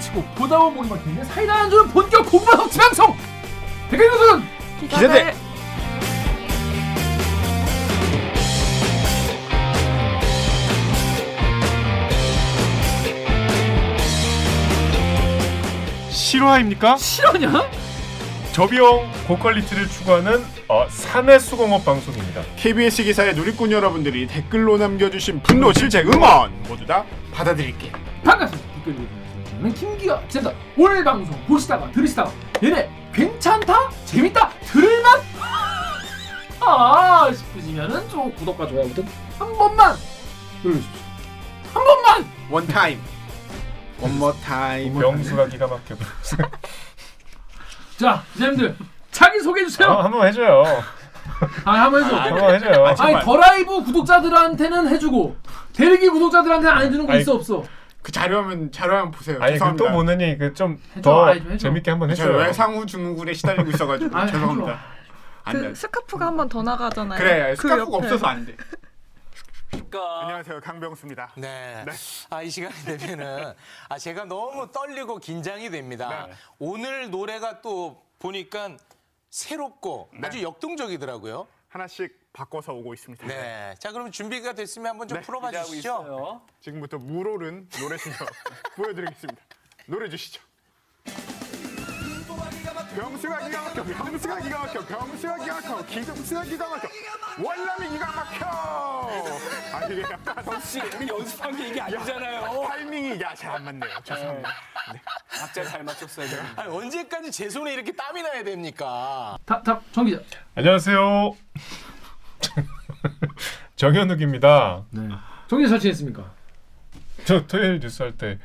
치고 보다 보면 목이 막히는 사이다 안 주는 본격 공부방 지방송 대결교수는 기자들 실화입니까? 실화냐? 저비용 고퀄리티를 추구하는 어, 사내 수공업 방송입니다. KBS 기사의 누리꾼 여러분들이 댓글로 남겨주신 분노 실제 응원 모두 다 받아드릴게요. 반갑습니다. 댓글 읽어주는 김기화 기자입니다. 오늘 방송 보시다가 들으시다가 얘네 괜찮다? 재밌다? 들을만? 아 싶으시면은 좀 구독과 좋아요 버튼 한 번만 눌러주십시오. 한 번만! One time. One more time. 명수가 기가 막혀. 자 기자님들 자기 소개해 주세요. 어, 한번 해줘요. 아 한번 해줘. 한번 해줘요. 아, 아니 정말. 더 라이브 구독자들한테는 해주고 대리기 구독자들한테는 안 해주는 거 아니, 있어 없어? 그 자료하면 자료하면 보세요. 아니 그 죄송합니다. 또 보느니 그 좀 더. 재밌게 한번 저 해줘요. 외상후 증후군에 시달리고 있어가지고 아, 죄송합니다. 안 돼. 그 스카프가 한 번 더 나가잖아요. 그래 그 스카프가 옆에. 없어서 안 돼. 그러니까 안녕하세요 강병수입니다. 네. 네. 아, 이 시간이 되면은 아, 제가 너무 떨리고 긴장이 됩니다. 네. 오늘 노래가 또 보니까 새롭고 네. 아주 역동적이더라고요. 하나씩 바꿔서 오고 있습니다. 네. 자, 그럼 준비가 됐으면 한번 좀 네, 풀어봐 주시죠. 지금부터 물오른 노래 실력 보여드리겠습니다. 노래 주시죠. 병수가 기가 막혀, 병수가 기가 막혀, 병수가 기가 막혀, 기동수가 기가 막혀, 월남이 기가 막혀. 아 이게 약간 혹시 우리 연습한 게 이게 아니잖아요. 타이밍이 잘안 맞네요. 죄송합니다. 각자 잘 맞췄어야 돼. 아니, 언제까지 제 손에 이렇게 땀이 나야 됩니까? 답답정 기자. 안녕하세요. 정현욱입니다. 네. 정 기자 잘 지냈습니까? 저 토요일 뉴스 할 때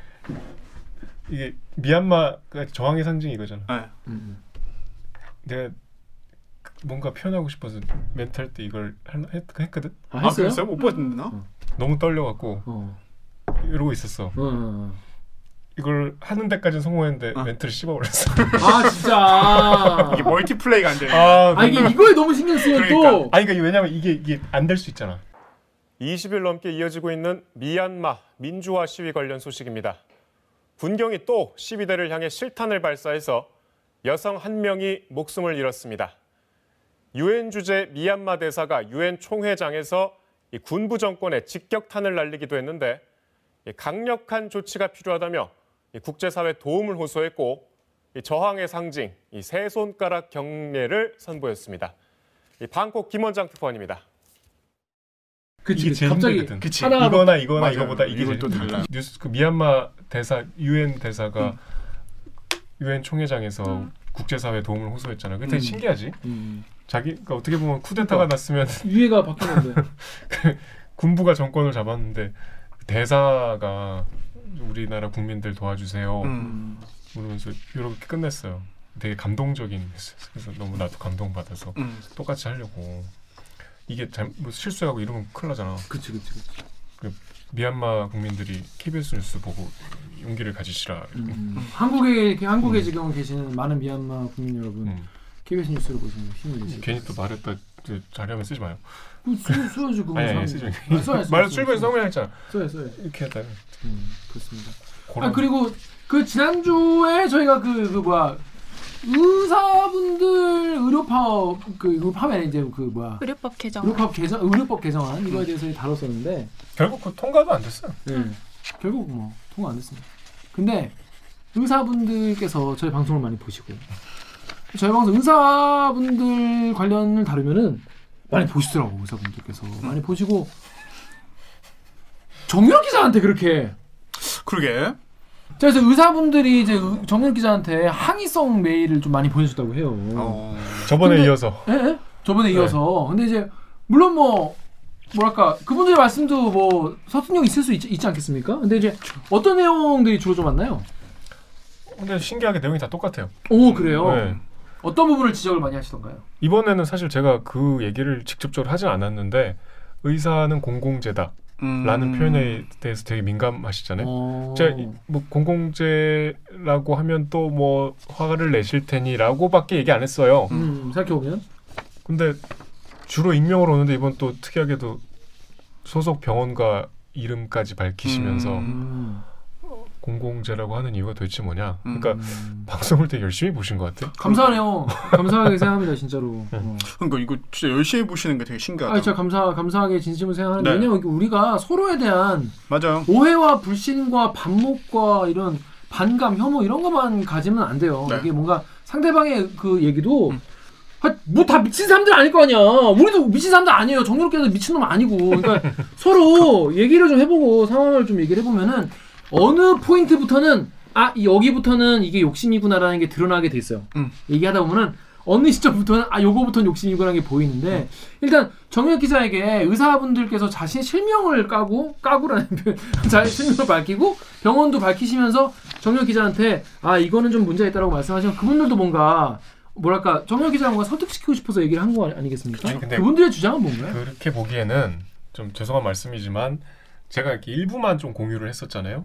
이게 미얀마가 저항의 상징 이거잖아. 네. 내가 뭔가 표현하고 싶어서 할때 이걸 할- 했, 했거든. 아아 했어요? 그랬어요? 못 봤나? 너무 떨려갖고 어. 이러고 있었어. 어, 어. 이걸 하는 데까지는 성공했는데 어. 멘트를 씹어버렸어. 아 진짜. 이게 멀티플레이가 안 돼. 아, 아 이게 이거에 너무 신경 쓰면 또. 그러니까. 아니 그러니까 왜냐면 이게 이게 안 될 수 있잖아. 20일 넘게 이어지고 있는 미얀마 민주화 시위 관련 소식입니다. 군경이 또 시위대를 향해 실탄을 발사해서 여성 한 명이 목숨을 잃었습니다. 유엔 주재 미얀마 대사가 유엔 총회장에서 이 군부 정권에 직격탄을 날리기도 했는데 이 강력한 조치가 필요하다며 이 국제사회 도움을 호소했고 이 저항의 상징 이세 손가락 경례를 선보였습니다. 이 방콕 김원장 특파원입니다. 그치, 이게 그치. 갑자기 힘들거든. 그치. 하나 이거나 이거나 맞아요. 이거보다 이게 또 달라. 뉴스 그 미얀마 대사 유엔 대사가 유엔 총회장에서 국제사회 도움을 호소했잖아. 그게 되게 음. 신기하지. 음. 자기 그러니까 어떻게 보면 쿠데타가 났으면 유해가 바뀌었는데. 그 군부가 정권을 잡았는데 대사가 우리나라 국민들 도와주세요. 음. 그러면서 이렇게 끝냈어요. 되게 감동적인 뉴스였어요. 그래서 너무 나도 감동받아서 음. 똑같이 하려고 이게 잘뭐 실수하고 이러면 큰일 나잖아. 그치 그치 그치. 미얀마 국민들이 KBS 뉴스 보고 용기를 가지시라. 음. 한국에 이렇게 한국에 지금 계시는 많은 미얀마 국민 여러분 음. KBS 뉴스를 보시면 힘을 내시고. 괜히 또 말했다 저 자료하면 쓰지 마요. 써야지 그거. 아니 아니 쓰지. 아, 써야지. 말 출근 성명했잖아. 써야 써야. 이렇게 했다. 음, 그렇습니다. 아 그리고 그 지난주에 저희가 그 그 뭐야 의사분들 의료파 그 의료파면 이제 그 뭐야 의료법 개정. 의료법 개정 의료법 개정안 이거에 대해서 다뤘었는데 결국 그 통과도 안 됐어요. 네. 결국 뭐 통과 안 됐습니다. 근데 의사분들께서 저희 방송을 많이 보시고 저희 방송 의사분들 관련을 다루면은 많이 보시더라고 의사분들께서 많이 보시고 정유럽 기자한테 그렇게 그러게. 자, 그래서 의사분들이 이제 의- 정유럽 기자한테 항의성 메일을 좀 많이 보내줬다고 해요. 어. 저번에 근데- 이어서 예, 예? 저번에 이어서 근데 이제 물론 뭐 뭐랄까 그분들의 말씀도 뭐 서툰형 있을 수 있, 있지 않겠습니까? 근데 이제 어떤 내용들이 주로 좀 왔나요? 근데 신기하게 내용이 다 똑같아요. 오 그래요. 네. 어떤 부분을 지적을 많이 하시던가요? 이번에는 사실 제가 그 얘기를 직접적으로 하진 않았는데 의사는 공공재다. 라는 음. 표현에 대해서 되게 민감하시잖아요. 어. 제가 이- 뭐 공공재라고 하면 또 뭐 화를 내실 테니라고밖에 얘기 안 했어요. 음, 생각해 보면. 근데 주로 익명으로 오는데 이번 또 특이하게도 소속 병원과 이름까지 밝히시면서 음. 음. 공공재라고 하는 이유가 도대체 뭐냐? 음. 그러니까 방송을 되게 열심히 보신 것 같아요. 감사하네요. 감사하게 생각합니다, 진짜로. 어. 그러니까 이거 진짜 열심히 보시는 게 되게 신기하다. 아, 진짜 감사 감사하게 진심으로 생각하는데 네. 왜냐면 우리가 서로에 대한 맞아요. 오해와 불신과 반목과 이런 반감, 혐오 이런 것만 가지면 안 돼요. 네. 이게 뭔가 상대방의 그 얘기도 뭐다 미친 사람들 아닐 거 아니야. 우리도 미친 사람들 아니에요. 정유롭게도 미친 놈 아니고. 그러니까 서로 얘기를 좀 해보고 상황을 좀 얘기를 해보면은 어느 포인트부터는 아 여기부터는 이게 욕심이구나라는 게 드러나게 돼 있어요. 음. 얘기하다 보면은 어느 시점부터는 아 요거부터는 욕심이구나라는 게 보이는데 일단 정유혁 기자에게 의사분들께서 자신의 실명을 까고 까고라는 표현 자신의 실명을 밝히고 병원도 밝히시면서 정유혁 기자한테 아 이거는 좀 문제가 있다라고 말씀하시면 그분들도 뭔가 뭐랄까 정유혁 기자가 뭔가 설득시키고 싶어서 얘기를 한 거 아니겠습니까? 아니, 그분들의 주장은 뭔가요? 그렇게 보기에는 좀 죄송한 말씀이지만 제가 이렇게 일부만 좀 공유를 했었잖아요.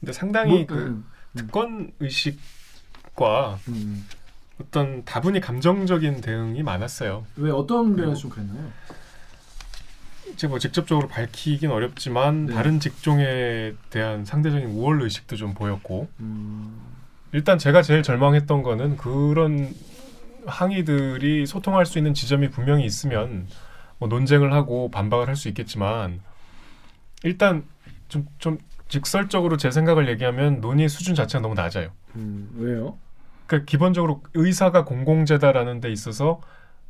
근데 상당히 뭐, 그 음, 특권 의식과 음. 어떤 다분히 감정적인 대응이 많았어요. 왜 어떤 면에서 좀 그랬나요? 이제 뭐 직접적으로 밝히긴 어렵지만 네. 다른 직종에 대한 상대적인 우월 의식도 좀 보였고 음. 일단 제가 제일 절망했던 거는 그런 항의들이 소통할 수 있는 지점이 분명히 있으면 뭐 논쟁을 하고 반박을 할 수 있겠지만 일단 좀, 좀 직설적으로 제 생각을 얘기하면 논의 수준 자체가 너무 낮아요. 음, 왜요? 그러니까 기본적으로 의사가 공공재다라는 데 있어서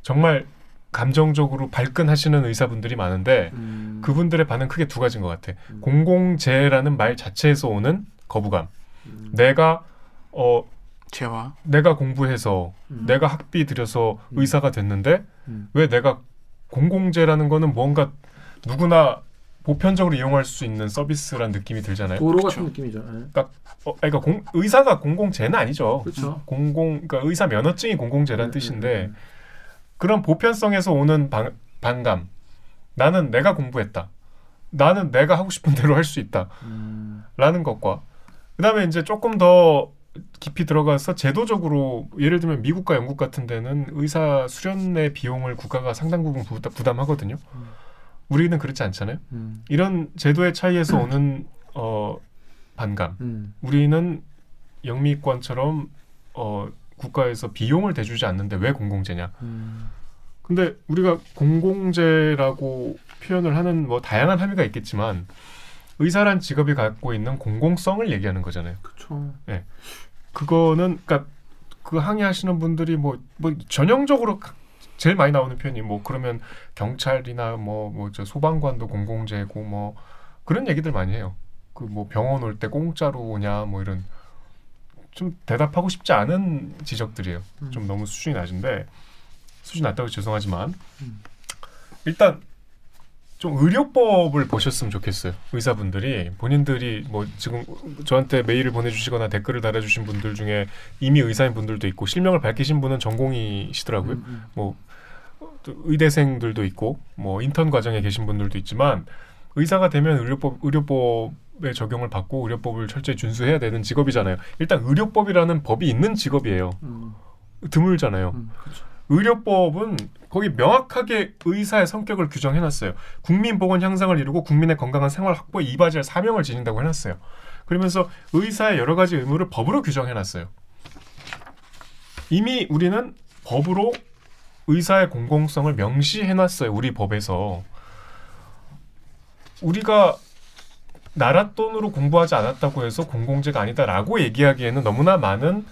정말 감정적으로 발끈하시는 의사분들이 많은데 음. 그분들의 반응 크게 두 가지인 것 같아. 음. 공공재라는 말 자체에서 오는 거부감. 음. 내가 어 재화. 내가 공부해서 음. 내가 학비 들여서 의사가 됐는데 음. 왜 내가 공공재라는 거는 뭔가 누구나 보편적으로 이용할 수 있는 서비스란 느낌이 들잖아요. 도로. 같은 느낌이죠. 예. 그러니까 어, 그러니까 공, 의사가 공공재는 아니죠. 그렇죠. 공공 그러니까 의사 면허증이 공공재라는 음, 뜻인데 음, 그런 보편성에서 오는 반, 반감. 나는 내가 공부했다. 나는 내가 하고 싶은 대로 할 수 있다. 음. 라는 것과 그다음에 이제 조금 더 깊이 들어가서 제도적으로 예를 들면 미국과 영국 같은 데는 의사 수련의 비용을 국가가 상당 부분 부담- 부담하거든요. 음. 우리는 그렇지 않잖아요. 음. 이런 제도의 차이에서 오는 어 반감. 음. 우리는 영미권처럼 어 국가에서 비용을 대주지 않는데 왜 공공재냐? 음. 근데 우리가 공공재라고 표현을 하는 뭐 다양한 함의가 있겠지만 의사란 직업이 갖고 있는 공공성을 얘기하는 거잖아요. 그렇죠. 그거는 그러니까 그 항의하시는 분들이 뭐 뭐 전형적으로 가- 제일 많이 나오는 표현이 뭐 그러면 경찰이나 뭐뭐저 소방관도 공공재고 뭐 그런 얘기들 많이 해요. 그 뭐 병원 올 때 공짜로 오냐 뭐 이런 좀 대답하고 싶지 않은 지적들이에요. 음. 좀 너무 수준이 낮은데 수준 낮다고 죄송하지만 음. 일단 좀 의료법을 보셨으면 좋겠어요. 의사분들이 본인들이 뭐 지금 저한테 메일을 보내주시거나 댓글을 달아주신 분들 중에 이미 의사인 분들도 있고 실명을 밝히신 분은 전공이시더라고요. 음, 음. 뭐또 의대생들도 있고 뭐 인턴 과정에 계신 분들도 있지만 의사가 되면 의료법 의료법의 적용을 받고 의료법을 철저히 준수해야 되는 직업이잖아요. 일단 의료법이라는 법이 있는 직업이에요. 음. 드물잖아요. 음. 그렇죠. 의료법은 거기 명확하게 의사의 성격을 규정해놨어요. 국민 보건 향상을 이루고 국민의 건강한 생활 확보에 이바지할 사명을 지닌다고 해놨어요. 그러면서 의사의 여러 가지 의무를 법으로 규정해놨어요. 이미 우리는 법으로 의사의 공공성을 명시해놨어요. 우리 법에서 우리가 나라 돈으로 공부하지 않았다고 해서 공공재가 아니다라고 얘기하기에는 너무나 많은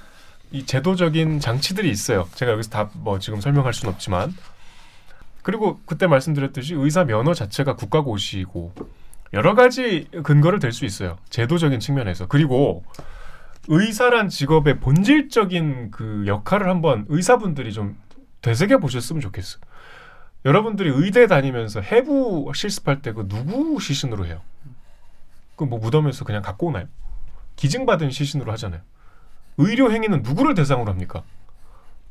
이 제도적인 장치들이 있어요. 제가 여기서 다 뭐 지금 설명할 수는 없지만 그리고 그때 말씀드렸듯이 의사 면허 자체가 국가 고시고 여러 가지 근거를 댈 수 있어요. 제도적인 측면에서 그리고 의사란 직업의 본질적인 그 역할을 한번 의사분들이 좀 되새겨 보셨으면 좋겠어요. 여러분들이 의대 다니면서 해부 실습할 때 그 누구 시신으로 해요? 그 뭐 무덤에서 그냥 갖고 오나요? 기증받은 시신으로 하잖아요. 의료 행위는 누구를 대상으로 합니까?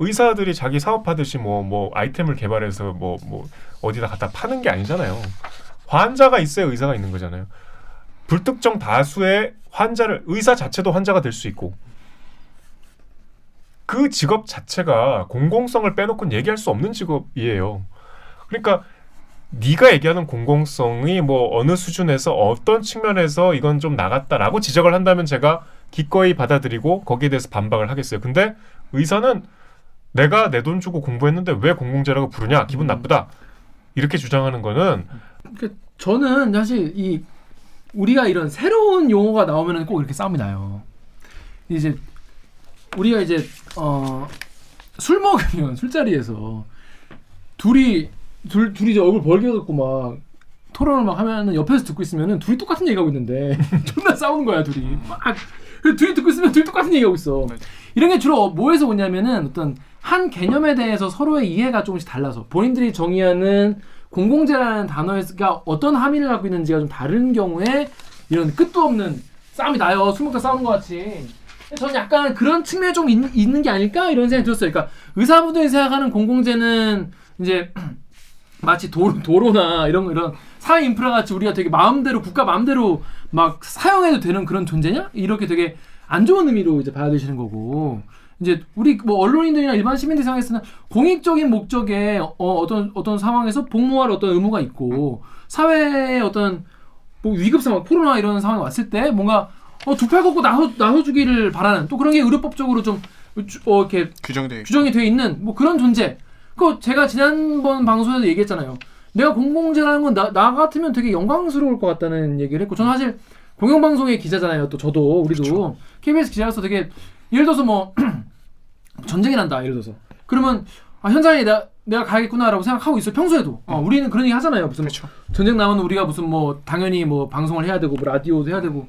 의사들이 자기 사업하듯이 뭐 뭐 아이템을 개발해서 뭐 뭐 어디다 갖다 파는 게 아니잖아요. 환자가 있어야 의사가 있는 거잖아요. 불특정 다수의 환자를 의사 자체도 환자가 될 수 있고 그 직업 자체가 공공성을 빼놓고는 얘기할 수 없는 직업이에요. 그러니까 네가 얘기하는 공공성이 뭐 어느 수준에서 어떤 측면에서 이건 좀 나갔다라고 지적을 한다면 제가 기꺼이 받아들이고 거기에 대해서 반박을 하겠어요. 근데 의사는 내가 내 돈 주고 공부했는데 왜 공공재라고 부르냐 기분 나쁘다 이렇게 주장하는 거는 그 저는 사실 이 우리가 이런 새로운 용어가 나오면 꼭 이렇게 싸움이 나요. 이제 우리가 이제 어, 술 먹으면 술자리에서 둘이 둘 둘이 이제 얼굴 벌게갖고 막 토론을 막 하면은 옆에서 듣고 있으면은 둘이 똑같은 얘기하고 있는데 존나 싸우는 거야 둘이 막 그래서 둘이 듣고 있으면 둘이 똑같은 얘기하고 있어. 이런 게 주로 뭐에서 오냐면은 어떤 한 개념에 대해서 서로의 이해가 조금씩 달라서 본인들이 정의하는 공공재라는 단어가 어떤 함의를 갖고 있는지가 좀 다른 경우에 이런 끝도 없는 싸움이 나요. 술 먹다 싸우는 것 같이. 저는 약간 그런 측면이 좀 있, 있는 게 아닐까 이런 생각이 들었어요. 그러니까 의사분들이 생각하는 공공재는 이제 마치 도로, 도로나 이런 이런 사회 인프라 같이 우리가 되게 마음대로 국가 마음대로 막 사용해도 되는 그런 존재냐 이렇게 되게 안 좋은 의미로 이제 봐야 되시는 거고 이제 우리 뭐 언론인들이나 일반 시민들 상에서는 공익적인 목적에 어, 어떤 어떤 상황에서 복무할 어떤 의무가 있고 사회의 어떤 뭐 위급 상황 코로나 이런 상황이 왔을 때 뭔가 어, 두 팔 걷고 나서 나서주기를 바라는 또 그런 게 의료법적으로 좀 어, 이렇게 규정돼. 규정이 되어 있는 뭐 그런 존재. 그 제가 지난번 방송에서 얘기했잖아요. 내가 공공재라는 건 나 나 같으면 되게 영광스러울 것 같다는 얘기를 했고 저는 사실 공영방송의 기자잖아요. 또 저도 우리도 KBS 기자로서 되게 예를 들어서 뭐 전쟁이 난다 예를 들어서 그러면 아, 현장에 내가 내가 가야겠구나라고 생각하고 있어요. 평소에도 어, 우리는 그런 얘기 하잖아요. 무슨 그렇죠. 전쟁 나면 우리가 무슨 뭐 당연히 뭐 방송을 해야 되고 뭐 라디오도 해야 되고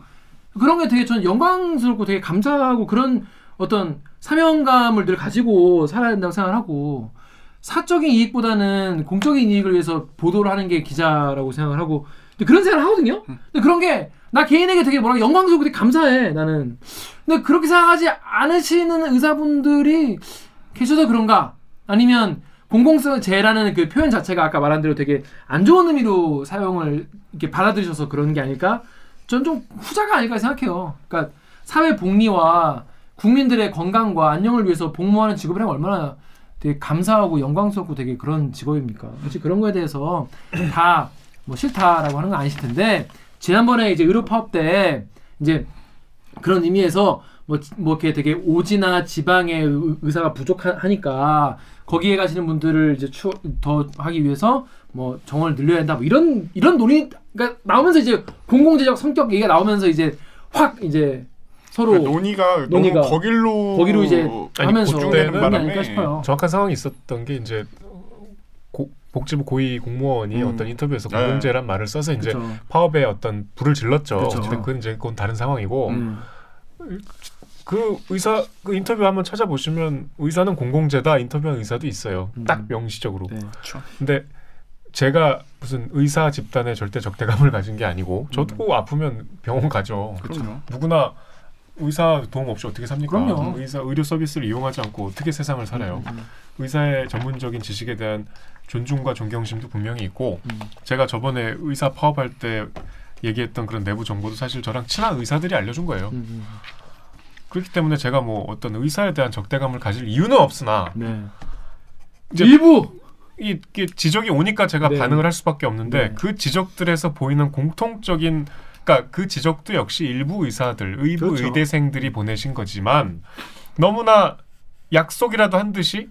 그런 게 되게 저는 영광스럽고 되게 감사하고 그런 어떤 사명감을 늘 가지고 살아야 된다고 생각을 하고 사적인 이익보다는 공적인 이익을 위해서 보도를 하는 게 기자라고 생각을 하고 그런 생각을 하거든요. 근데 그런 게 나 개인에게 되게 뭐랄까 영광스럽고 되게 감사해 나는. 근데 그렇게 생각하지 않으시는 의사분들이 계셔서 그런가? 아니면 공공성 재라는 그 표현 자체가 아까 말한 대로 되게 안 좋은 의미로 사용을 이렇게 받아들이셔서 그런 게 아닐까? 전 좀 후자가 아닐까 생각해요. 그러니까 사회 복리와 국민들의 건강과 안녕을 위해서 복무하는 하면 얼마나 되게 감사하고 영광스럽고 되게 그런 직업입니까? 사실 그런 거에 대해서 다 뭐 싫다라고 하는 건 아니실 텐데 지난번에 이제 의료 파업 때 이제 그런 의미에서 뭐, 뭐 이렇게 되게 오지나 지방의 의- 의사가 부족하니까 거기에 가시는 분들을 이제 추, 더 하기 위해서 뭐 정원을 늘려야 된다 뭐 이런 이런 논의 그러니까 나오면서 이제 공공재적 성격 얘기가 나오면서 이제 확 이제 서로 그 논의가, 논의가 너무 거길로 거기로 이제 아니, 하면서 게 바람에 아닐까 싶어요. 정확한 상황이 있었던 게 이제 고, 복지부 고위 공무원이 음. 어떤 인터뷰에서 네. 공공재란 말을 써서 이제 그쵸. 파업에 어떤 불을 질렀죠. 그쵸. 근데 그건 이제 그건 다른 상황이고 음. 그 의사 그 인터뷰 한번 찾아보시면 의사는 공공재다 인터뷰한 의사도 있어요. 음. 딱 명시적으로. 네. 그렇죠. 근데 제가 무슨 의사 집단에 절대 적대감을 가진 게 아니고 저도 아프면 병원 가죠. 그렇죠. 누구나 의사 도움 없이 어떻게 삽니까? 그럼요. 의사 의료 서비스를 이용하지 않고 어떻게 세상을 살아요? 음. 의사의 전문적인 지식에 대한 존중과 존경심도 분명히 있고 음. 제가 저번에 의사 파업할 때 얘기했던 그런 내부 정보도 사실 저랑 친한 의사들이 알려준 거예요. 음, 음. 그렇기 때문에 제가 뭐 어떤 의사에 대한 적대감을 가질 이유는 없으나 네. 이제 일부 이, 게 지적이 오니까 제가 네. 반응을 할 수밖에 없는데 네. 그 지적들에서 보이는 공통적인 그러니까 그 지적도 역시 일부 의사들, 의부 그렇죠. 의대생들이 보내신 거지만 너무나 약속이라도 한 듯이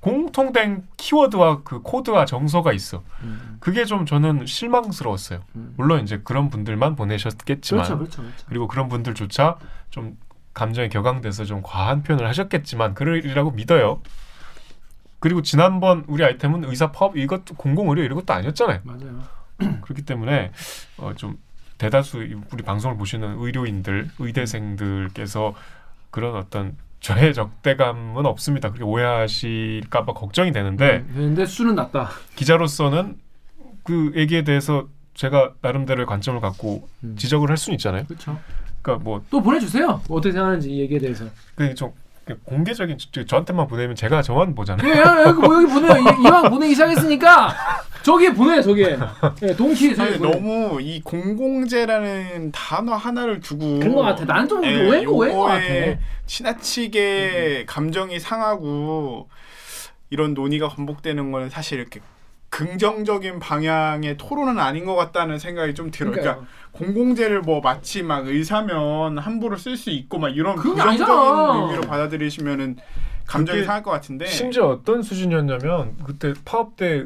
공통된 키워드와 그 코드와 정서가 있어. 음. 그게 좀 저는 실망스러웠어요. 음. 물론 이제 그런 분들만 보내셨겠지만 그렇죠, 그렇죠, 그렇죠. 그리고 그런 분들조차 좀 감정이 격앙돼서 좀 과한 표현을 하셨겠지만 그러리라고 믿어요. 그리고 지난번 우리 아이템은 의사 파업 이것도 공공의료 이런 것도 아니었잖아요. 맞아요. 그렇기 때문에 어, 좀 대다수 이- 우리 방송을 보시는 의료인들, 의대생들께서 그런 어떤 저의 적대감은 없습니다. 그렇게 오해하실까봐 걱정이 되는데 음, 근데 수는 낮다. 기자로서는 그 얘기에 대해서 제가 나름대로의 관점을 갖고 음. 지적을 할 수는 있잖아요. 그렇죠. 그러니까 뭐 또 보내주세요. 뭐 어떻게 생각하는지 이 얘기에 대해서. 그좀 공개적인 저- 저한테만 보내면 제가 저만 보잖아요. 예, 여기, 뭐 여기 보내요. 이- 이왕 보내기 시작했으니까 저기에 보내요. 저기에 예, 동키 저기. 너무 이 공공재라는 단어 하나를 두고 그런 것 같아. 나는 좀 예, 오해인 오해인 것 같아. 음. 지나치게 감정이 상하고 이런 논의가 반복되는 거는 사실 이렇게 긍정적인 방향의 토론은 아닌 것 같다는 생각이 좀 들어요. 그러니까 그러니까요. 공공재를 뭐 마치 막 의사면 함부로 쓸 수 있고 막 이런 부정적인 아니잖아. 의미로 받아들이시면은 감정이 상할 것 같은데 심지어 어떤 수준이었냐면 그때 파업 때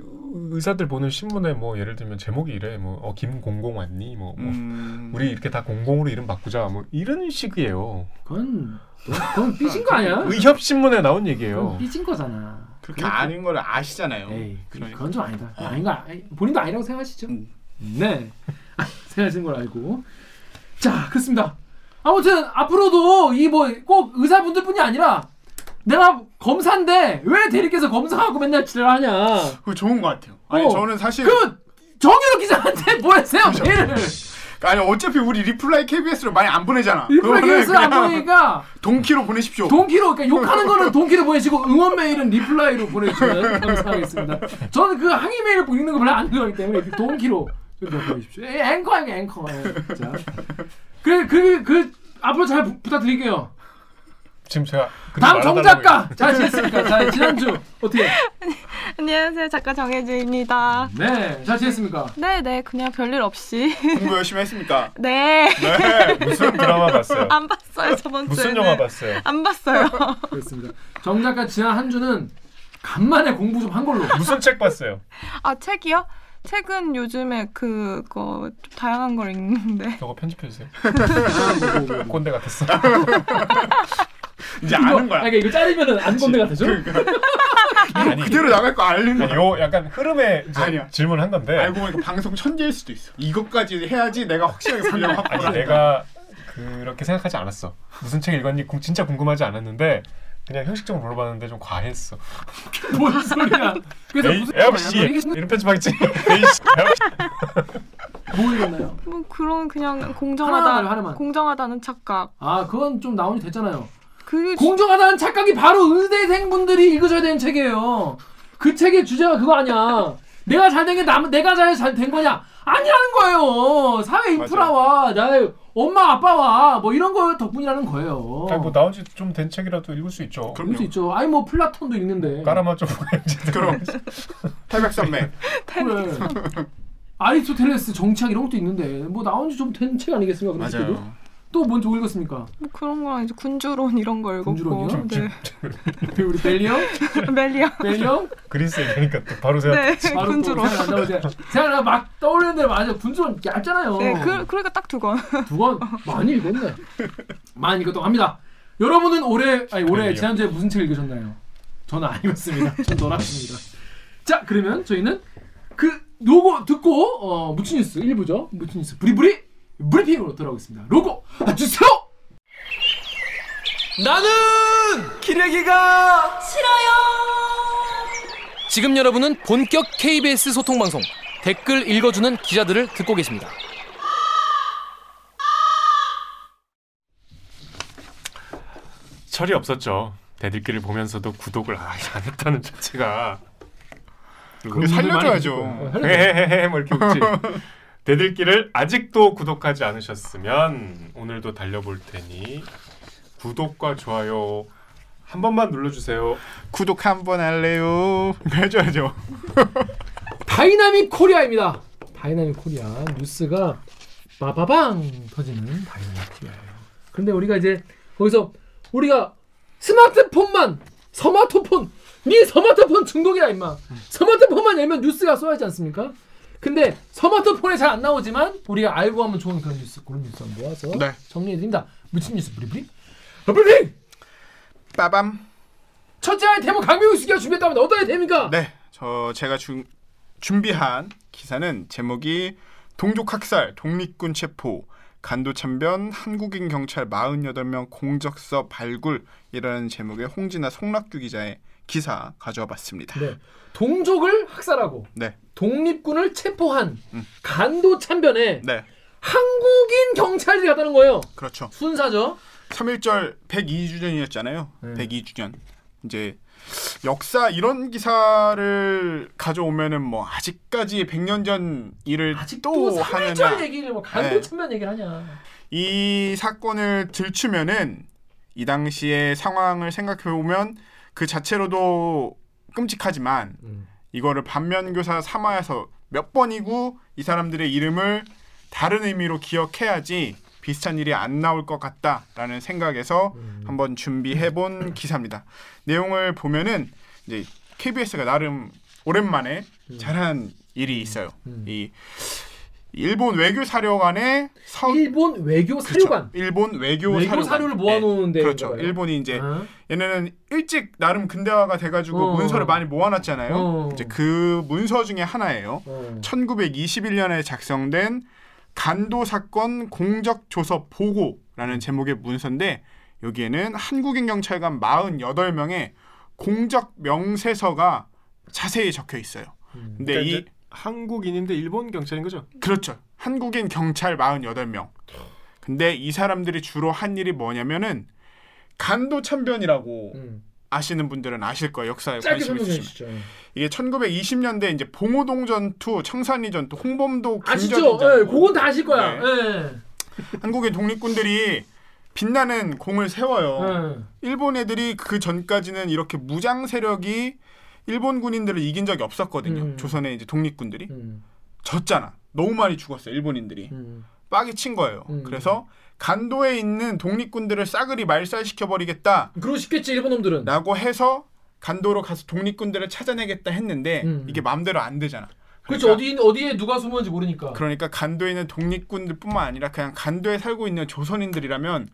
의사들 보는 신문에 뭐 예를 들면 제목이 이래 뭐 어, 김공공 왔니 뭐, 뭐 음... 우리 이렇게 다 공공으로 이름 바꾸자 뭐 이런 식이에요. 그건 그건 삐진 거 아니야? 의협 신문에 나온 얘기예요. 삐진 거잖아. 그렇게 아닌 걸 아시잖아요. 에이, 그러니까. 그건 좀 아니다. 아닌가? 아니, 본인도 아니라고 생각하시죠? 음. 네. 생각하시는 걸 알고. 자, 그렇습니다. 아무튼 앞으로도 이 뭐 꼭 의사분들뿐이 아니라 내가 검사인데 왜 대리께서 검사하고 맨날 지랄하냐? 그거 좋은 것 같아요. 아니 어. 저는 사실 그 정유로 기자한테 보내세요 그죠. 메일을. 아니 어차피 우리 reply KBS로 많이 안 보내잖아. 그거는 KBS 안 보내니까 donkey로 보내십시오. donkey로 그러니까 욕하는 거는 donkey로 보내시고 응원 메일은 reply로 보내주시면 감사하겠습니다. 저는 그 항의 메일 읽는 거 별로 안 좋아하기 때문에 그 donkey로 좀 보내주십시오. 에, 앵커 앵커 앵커. 예, 자, 그그 그 앞으로 잘 부, 부탁드릴게요. 지금 제가 다음 정작가 잘 지냈습니까? 자 지난주 어떻게? 안녕하세요. 작가 정혜주입니다. 네, 잘 지냈습니까? 네, 네. 그냥 별일 없이. 공부 열심히 했습니까? 네. 네, 무슨 드라마 봤어요? 안 봤어요, 저번 주에. 무슨 영화 봤어요? 안 봤어요. 그렇습니다. 정 작가 지난 한 주는 간만에 공부 좀 한 걸로. 무슨 책 봤어요? 아, 책이요? 책은 요즘에 그거 좀 다양한 걸 읽는데. 저거 편집해 주세요. 꼰대 같았어. 이제 이거, 아는 거야. 아니, 이거 자르면은 안 건데 같아죠? 아니, 그대로 나갈 거 알는 아니, 거야. 요 약간 흐름에 아니야. 질문한 건데. 알고 보니까 방송 천재일 수도 있어. 이것까지 해야지 내가 확실하게 분량 아니 확보를 내가 그렇게 생각하지 않았어. 무슨 책 읽었니? 궁- 진짜 궁금하지 않았는데 그냥 형식적으로 물어봤는데 좀 과했어. 뭔 소리야? 그래서 에이, 무슨 에어씨 이런 편집하겠지. 에이씨, 뭐 읽었나요? 뭐 그런 그냥 하나만 공정하다. 말해요, 하나만. 공정하다는 착각. 아 그건 좀 나온 지 됐잖아요. 그 공정하다는 착각이 바로 의대생분들이 읽으셔야 되는 책이에요. 그 책의 주제가 그거 아니야. 내가 잘 된 게 남, 내가 잘잘된 거냐? 아니라는 거예요. 사회 인프라와 나의 엄마 아빠와 뭐 이런 거 덕분이라는 거예요. 아니 뭐 나온 지 좀 된 책이라도 읽을 수 있죠. 그럼- 읽을 수 있죠. 아니 뭐 플라톤도 읽는데. 까라마조. 그럼 태백산맥. 그래. 아리스토텔레스 정치학 이런 것도 있는데 뭐 나온 지 좀 된 책 아니겠습니까? 맞아요. 또 뭔지 읽었습니까? 뭐 그런 거랑 이제 군주론 이런 거 읽었고. 군주론이요? 네. 우리 벨리 형? 멜리아. 벨리 형? 그리스 얘기하니까 또 바로 생각. 네. 바로 또 군주론. 제가 막 떠오르는 대로 맞아 군주론 얇잖아요. 네, 그 그러니까 딱 두 권. 두 권 많이 읽었네. 많이 읽었다고 합니다. 여러분은 올해 아니 올해. 지난주에 무슨 책 읽으셨나요? 저는 안 읽었습니다. 전 놀았습니다. 자 그러면 저희는 그 로고 듣고 어, 무치뉴스 1부죠. 무치뉴스 브리브리 브리핑으로 돌아오겠습니다. 로고 주세요. 나는 기레기가 싫어요. 지금 여러분은 본격 KBS 소통 방송 댓글 읽어주는 기자들을 듣고 계십니다. 철이 없었죠. 대들기를 보면서도 구독을 아, 안 했다는 자체가 근데 살려줘야죠. 헤헤헤헤 뭐 이렇게 웃지. 댓읽기를 아직도 구독하지 않으셨으면 오늘도 달려볼 테니 구독과 좋아요 한 번만 눌러주세요. 구독 한 번 할래요. 해줘야죠. Dynamic Korea입니다. Dynamic Korea 뉴스가 빠바방 터지는 dynamic Korea예요. 그런데 우리가 이제 거기서 우리가 스마트폰만 스마트폰 네 스마트폰 중독이야 임마. 스마트폰만 열면 뉴스가 쏘야지 않습니까? 근데 스마트폰에 잘 안 나오지만 우리가 알고 하면 좋은 그런 뉴스 그런 뉴스 모아서 네. 정리해드립니다. 무슨 뉴스 브리브리? 브리핑! 빠밤. 첫째 아이템은 강명우 씨가 준비했다면 어떤 아이템입니까? 네, 저 제가 주, 준비한 기사는 제목이 동족 학살, 독립군 체포, 간도 참변, 한국인 경찰 48명 공적서 발굴이라는 제목의 홍진아 송락규 기자의 기사 가져와 봤습니다. 네. 동족을 학살하고 네, 독립군을 체포한 음. 간도 참변에 네, 한국인 경찰들이 갔다는 거예요. 그렇죠. 순사죠. 3.1절 102주년이었잖아요. 네. 102주년. 이제 역사 이런 기사를 가져오면은 뭐 아직까지 100년 전 일을 아직도 또 3일절 하느냐. 얘기를 뭐 간도 네. 천면 얘기를 하냐. 이 사건을 들추면은 이 당시의 상황을 생각해 보면 그 자체로도 끔찍하지만 음. 이거를 반면교사 삼아서 몇 번이고 이 사람들의 이름을 다른 의미로 기억해야지 비슷한 일이 안 나올 것 같다라는 생각에서 음. 한번 준비해 본 기사입니다. 내용을 보면은 이제 KBS가 나름 오랜만에 잘한 일이 있어요. 음. 이 일본 외교 사료관의 서 일본 외교 사료관. 그렇죠. 일본 외교, 외교 사료관. 사료를 모아놓은 네. 그렇죠. 거예요? 일본이 이제 어? 얘네는 일찍 나름 근대화가 돼가지고 어. 문서를 많이 모아놨잖아요. 어. 이제 그 문서 중에 하나예요. 어. 1921년에 작성된 간도 사건 공적 조서 보고라는 제목의 문서인데 여기에는 한국인 경찰관 48명의 공적 명세서가 자세히 적혀 있어요. 음. 근데 그러니까 이 한국인인데 일본 경찰인 거죠? 그렇죠. 한국인 경찰 48명. 근데 이 사람들이 주로 한 일이 뭐냐면은 간도 참변이라고 음. 아시는 분들은 아실 거예요. 역사에 관심 있으시면. 주시죠. 이게 1920년대 이제 봉오동 전투, 청산리 전투, 홍범도 아시죠? 예, 그건 다 아실 거야. 네. 예. 한국의 독립군들이 빛나는 공을 세워요. 예. 일본 애들이 그 전까지는 이렇게 무장 세력이 일본 군인들을 이긴 적이 없었거든요. 음. 조선의 이제 독립군들이 음. 졌잖아. 너무 많이 죽었어요. 일본인들이. 음. 빡이 친 거예요. 음. 그래서 간도에 있는 독립군들을 싸그리 말살시켜 버리겠다라고 그러고 싶겠지 일본 놈들은. 해서 간도로 가서 독립군들을 찾아내겠다 했는데 음. 이게 마음대로 안 되잖아. 그렇죠. 어디 어디에 누가 숨었는지 모르니까. 그러니까 간도에 있는 독립군들뿐만 아니라 그냥 간도에 살고 있는 조선인들이라면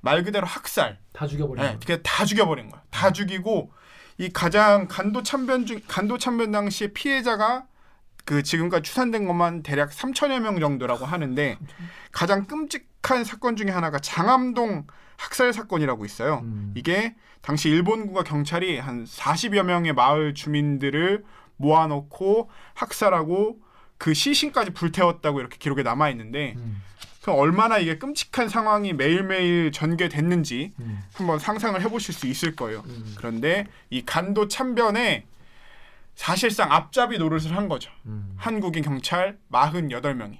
말 그대로 학살, 다 죽여버려. 네, 그냥 다 죽여버린 거야. 다 죽이고 이 가장 간도 참변 중 간도 참변 당시에 피해자가 그 지금까지 추산된 것만 대략 3천여 명 정도라고 하는데 가장 끔찍한 사건 중에 하나가 장암동 학살 사건이라고 있어요. 음. 이게 당시 일본군과 경찰이 한 40여 명의 마을 주민들을 모아놓고 학살하고 그 시신까지 불태웠다고 이렇게 기록에 남아 있는데 음. 그럼 얼마나 이게 끔찍한 상황이 매일매일 전개됐는지 음. 한번 상상을 해보실 수 있을 거예요. 음. 그런데 이 간도 참변에 사실상 앞잡이 노릇을 한 거죠. 음. 한국인 경찰 48명이.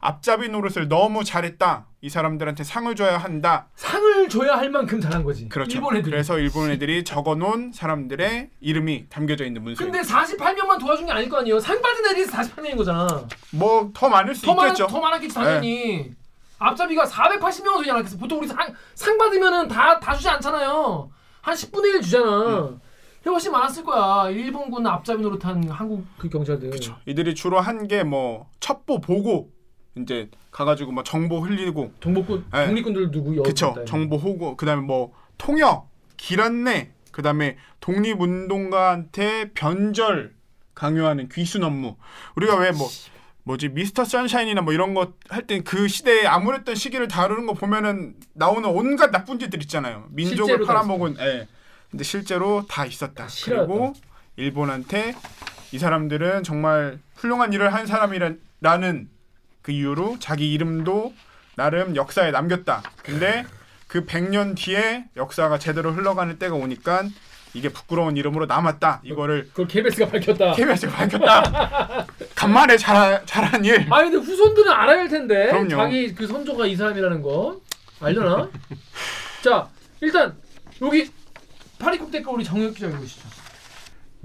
앞잡이 노릇을 너무 잘했다. 이 사람들한테 상을 줘야 한다. 상을 줘야 할 만큼 잘한 거지. 그렇죠. 일본 애들이. 그래서 일본 애들이 적어놓은 사람들의 이름이 담겨져 있는 문서예요. 근데 48명만 도와준 게 아닐 거 아니에요. 상 받은 애들이 48명인 거잖아. 뭐 더 많을 수 더, 많, 있겠죠. 더 많았겠지 당연히. 앞잡이가 480명은 되지 않았겠어. 보통 우리 상, 상 받으면은 다, 다 주지 않잖아요. 한 10분의 1 주잖아. 음. 훨씬 많았을 거야. 일본군 앞잡이 노릇한 한국 그 경찰들. 그렇죠. 이들이 주로 한 게 뭐 첩보 보고 이제 가가지고 뭐 정보 흘리고. 정복군 네. 독립군들 누구 여 그쵸. 정보 호고 그다음에 뭐 통역 길 안내 그다음에 독립운동가한테 변절 강요하는 귀순 업무. 우리가 왜 뭐 뭐지 미스터 선샤인이나 뭐 이런 거 할 때 그 시대에 암울했던 시기를 다루는 거 보면은 나오는 온갖 나쁜 짓들 있잖아요. 민족을 팔아먹은 예. 근데 실제로 다 있었다. 싫어했다. 그리고 일본한테 이 사람들은 정말 훌륭한 일을 한 사람이라는 그 이유로 자기 이름도 나름 역사에 남겼다. 근데 그 100년 뒤에 역사가 제대로 흘러가는 때가 오니까 이게 부끄러운 이름으로 남았다. 이거를 그걸 KBS가 밝혔다. KBS가 밝혔다. 간만에 잘, 잘한 일. 아니 근데 후손들은 알아야 할 텐데. 그럼요. 자기 그 선조가 이 사람이라는 거 알려나? 자 일단 여기 파리국 댓글 우리 정혁 기자 읽으시죠.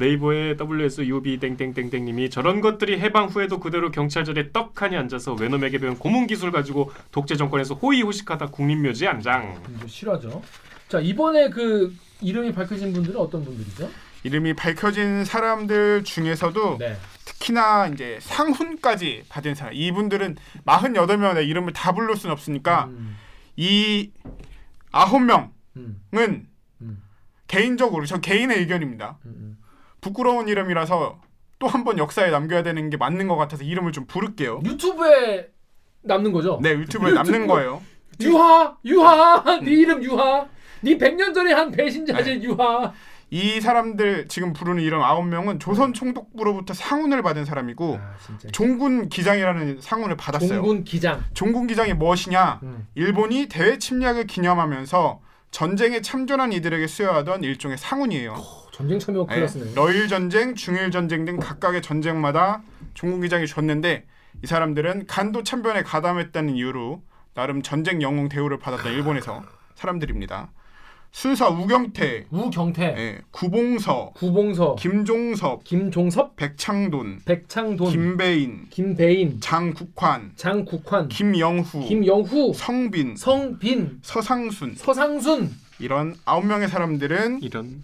네이버의 WSUB 땡땡땡땡님이 저런 것들이 해방 후에도 그대로 경찰절에 떡하니 앉아서 외놈에게 배운 고문 기술 가지고 독재 정권에서 호의호식하다 국립묘지에 안장. 싫어하죠. 자 이번에 그 이름이 밝혀진 분들은 어떤 분들이죠? 이름이 밝혀진 사람들 중에서도 네. 특히나 이제 상훈까지 받은 사람. 이분들은 48명의 이름을 다 부를 수는 없으니까 음, 이 9명은 음, 음. 개인적으로 저 개인의 의견입니다. 음, 음. 부끄러운 이름이라서 또 한 번 역사에 남겨야 되는 게 맞는 것 같아서 이름을 좀 부를게요. 유튜브에 남는 거죠? 네 유튜브에 남는 거예요. 유하, 유하, 네 이름 유하. 네 100년 전에 한 배신자지 유하. 이 사람들 지금 부르는 이름 아홉 명은 조선 총독부로부터 상훈을 받은 사람이고 아. 종군 기장이라는 상훈을 받았어요. 종군 기장. 종군 기장이 무엇이냐? 음. 일본이 대외 침략을 기념하면서 전쟁에 참전한 이들에게 수여하던 일종의 상훈이에요. 전쟁 참여 예, 클래스네. 러일 전쟁, 중일 전쟁 등 각각의 전쟁마다 종군 기장이 줬는데 이 사람들은 간도 참변에 가담했다는 이유로 나름 전쟁 영웅 대우를 받았던 일본에서 사람들입니다. 순사 우경태, 우경태, 예, 구봉서, 구봉서, 김종섭, 김종섭, 백창돈, 백창돈, 김배인, 김배인, 장국환, 장국환, 김영후, 김영후, 성빈, 성빈, 서상순. 서상순. 이런 아홉 명의 사람들은 이런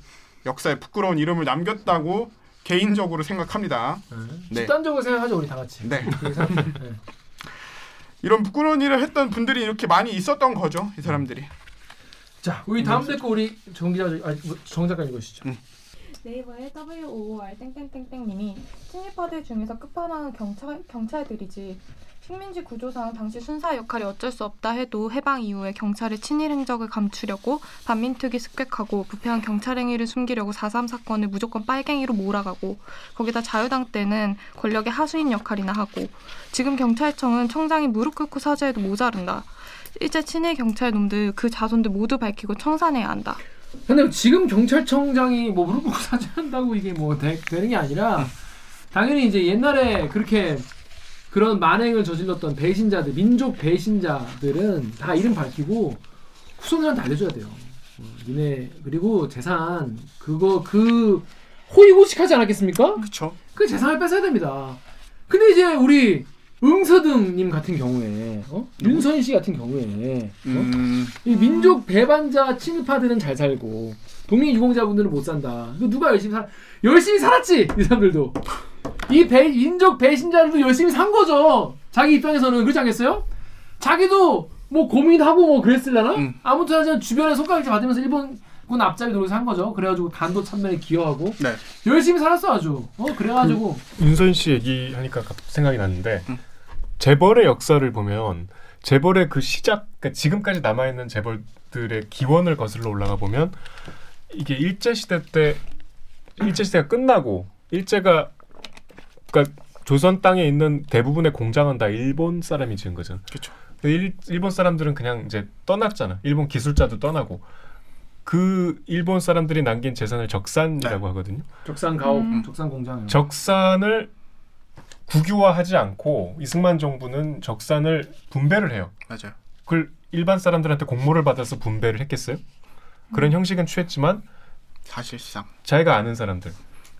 역사에 부끄러운 이름을 남겼다고 개인적으로 생각합니다. 네. 집단적으로 생각하죠 우리 다 같이. 네. 네. 이런 부끄러운 일을 했던 분들이 이렇게 많이 있었던 거죠, 이 사람들이. 자, 우리 다음 댓글 우리 정 기자, 아, 정 작가 읽으시죠. 네이버에 WOR 땡땡땡땡님이 친일파들 중에서 끝판왕은 경찰 경찰들이지. 식민지 구조상 당시 순사 역할이 어쩔 수 없다 해도 해방 이후에 경찰의 친일 행적을 감추려고 반민특위 습격하고 부패한 경찰 행위를 숨기려고 4.3 사건을 무조건 빨갱이로 몰아가고 거기다 자유당 때는 권력의 하수인 역할이나 하고 지금 경찰청은 청장이 무릎 꿇고 사죄해도 모자른다. 일제 친일 경찰 놈들 그 자손들 모두 밝히고 청산해야 한다. 근데 지금 경찰청장이 뭐 무릎 꿇고 사죄한다고 이게 뭐 되, 되는 게 아니라 당연히 이제 옛날에 그렇게 그런 만행을 저질렀던 배신자들, 민족 배신자들은 다 이름 밝히고 후손들한테 알려줘야 돼요. 어, 니네 그리고 재산 그거 그 호의호식하지 않았겠습니까? 그렇죠. 그 재산을 뺏어야 됩니다. 근데 이제 우리 응서등님 같은 경우에 어? 윤선 씨 같은 경우에 어? 음, 이 민족 배반자 친일파들은 잘 살고 독립 유공자분들은 못 산다. 그 누가 열심히 살 열심히 살았지 이 사람들도 이 배, 민족 배신자들도 열심히 산 거죠. 자기 입장에서는 그렇지 않겠어요? 자기도 뭐 고민하고 뭐 그랬을라나? 음. 아무튼 주변에 손가락질 받으면서 일본 군 앞잡이 노릇을 한 거죠. 그래가지고 간도 참변에 기여하고 네. 열심히 살았어 아주. 어 그래가지고 윤선 씨 얘기하니까 갑- 생각이 났는데 재벌의 역사를 보면 재벌의 그 시작, 그러니까 지금까지 남아 있는 재벌들의 기원을 거슬러 올라가 보면 이게 일제 시대 때 일제 시대가 끝나고 일제가 그러니까 조선 땅에 있는 대부분의 공장은 다 일본 사람이 지은 거잖아. 그렇죠. 일, 일본 사람들은 그냥 이제 떠났잖아. 일본 기술자도 떠나고 그 일본 사람들이 남긴 재산을 적산이라고 하거든요. 적산 가옥, 음. 적산 공장. 적산을 국유화하지 않고 이승만 정부는 적산을 분배를 해요. 맞아요. 그걸 일반 사람들한테 공모를 받아서 분배를 했겠어요? 그런 형식은 취했지만 사실상 자기가 아는 사람들,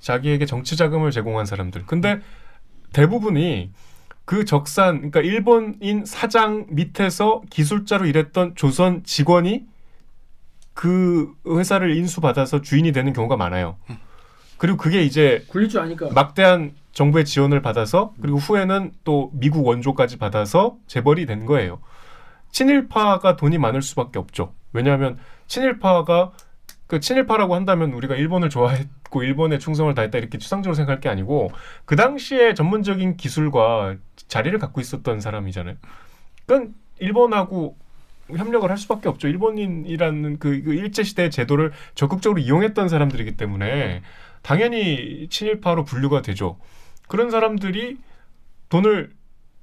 자기에게 정치 자금을 제공한 사람들. 근데 대부분이 그 적산, 그러니까 일본인 사장 밑에서 기술자로 일했던 조선 직원이 그 회사를 인수받아서 주인이 되는 경우가 많아요. 그리고 그게 이제 굴릴 줄 아니까. 막대한 정부의 지원을 받아서 그리고 후에는 또 미국 원조까지 받아서 재벌이 된 거예요. 친일파가 돈이 많을 수밖에 없죠. 왜냐하면 친일파가 그 친일파라고 한다면 우리가 일본을 좋아했고 일본에 충성을 다했다 이렇게 추상적으로 생각할 게 아니고 그 당시에 전문적인 기술과 자리를 갖고 있었던 사람이잖아요. 그건 일본하고 협력을 할 수밖에 없죠. 일본인이라는 그, 그 일제 시대의 제도를 적극적으로 이용했던 사람들이기 때문에 당연히 친일파로 분류가 되죠. 그런 사람들이 돈을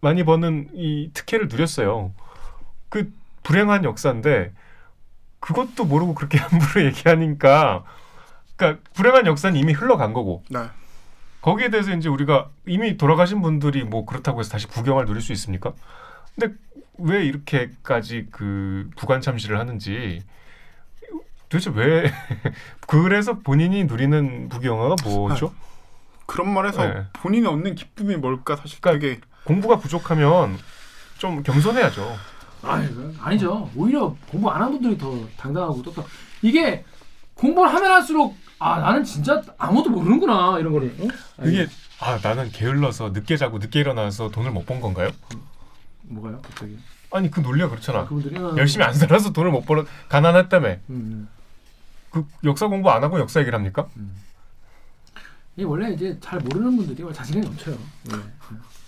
많이 버는 이 특혜를 누렸어요. 그 불행한 역사인데 그것도 모르고 그렇게 함부로 얘기하니까 그러니까 불행한 역사는 이미 흘러간 거고 네. 거기에 대해서 이제 우리가 이미 돌아가신 분들이 뭐 그렇다고 해서 다시 부경을 누릴 수 있습니까? 근데 왜 이렇게까지 그 부관 참시를 하는지 도대체 왜 그래서 본인이 누리는 부경화가 뭐죠? 그런 말에서 네. 본인이 얻는 기쁨이 뭘까 사실 그러니까 되게 공부가 부족하면 좀 겸손해야죠. 아이고, 아니죠. 오히려 공부 안 한 분들이 더 당당하고 똑똑. 이게 공부를 하면 할수록 아 나는 진짜 아무도 모르는구나 이런 거를. 어? 그게 아 나는 게을러서 늦게 자고 늦게 일어나서 돈을 못 번 건가요? 뭐가요 갑자기? 아니 그 논리가 그렇잖아. 그분들이 어, 열심히 안 살아서 돈을 못 벌어 가난했다며. 음, 그 역사 공부 안 하고 역사 얘기를 합니까? 이 원래 이제 잘 모르는 분들이 자신감이 넘쳐요. 예.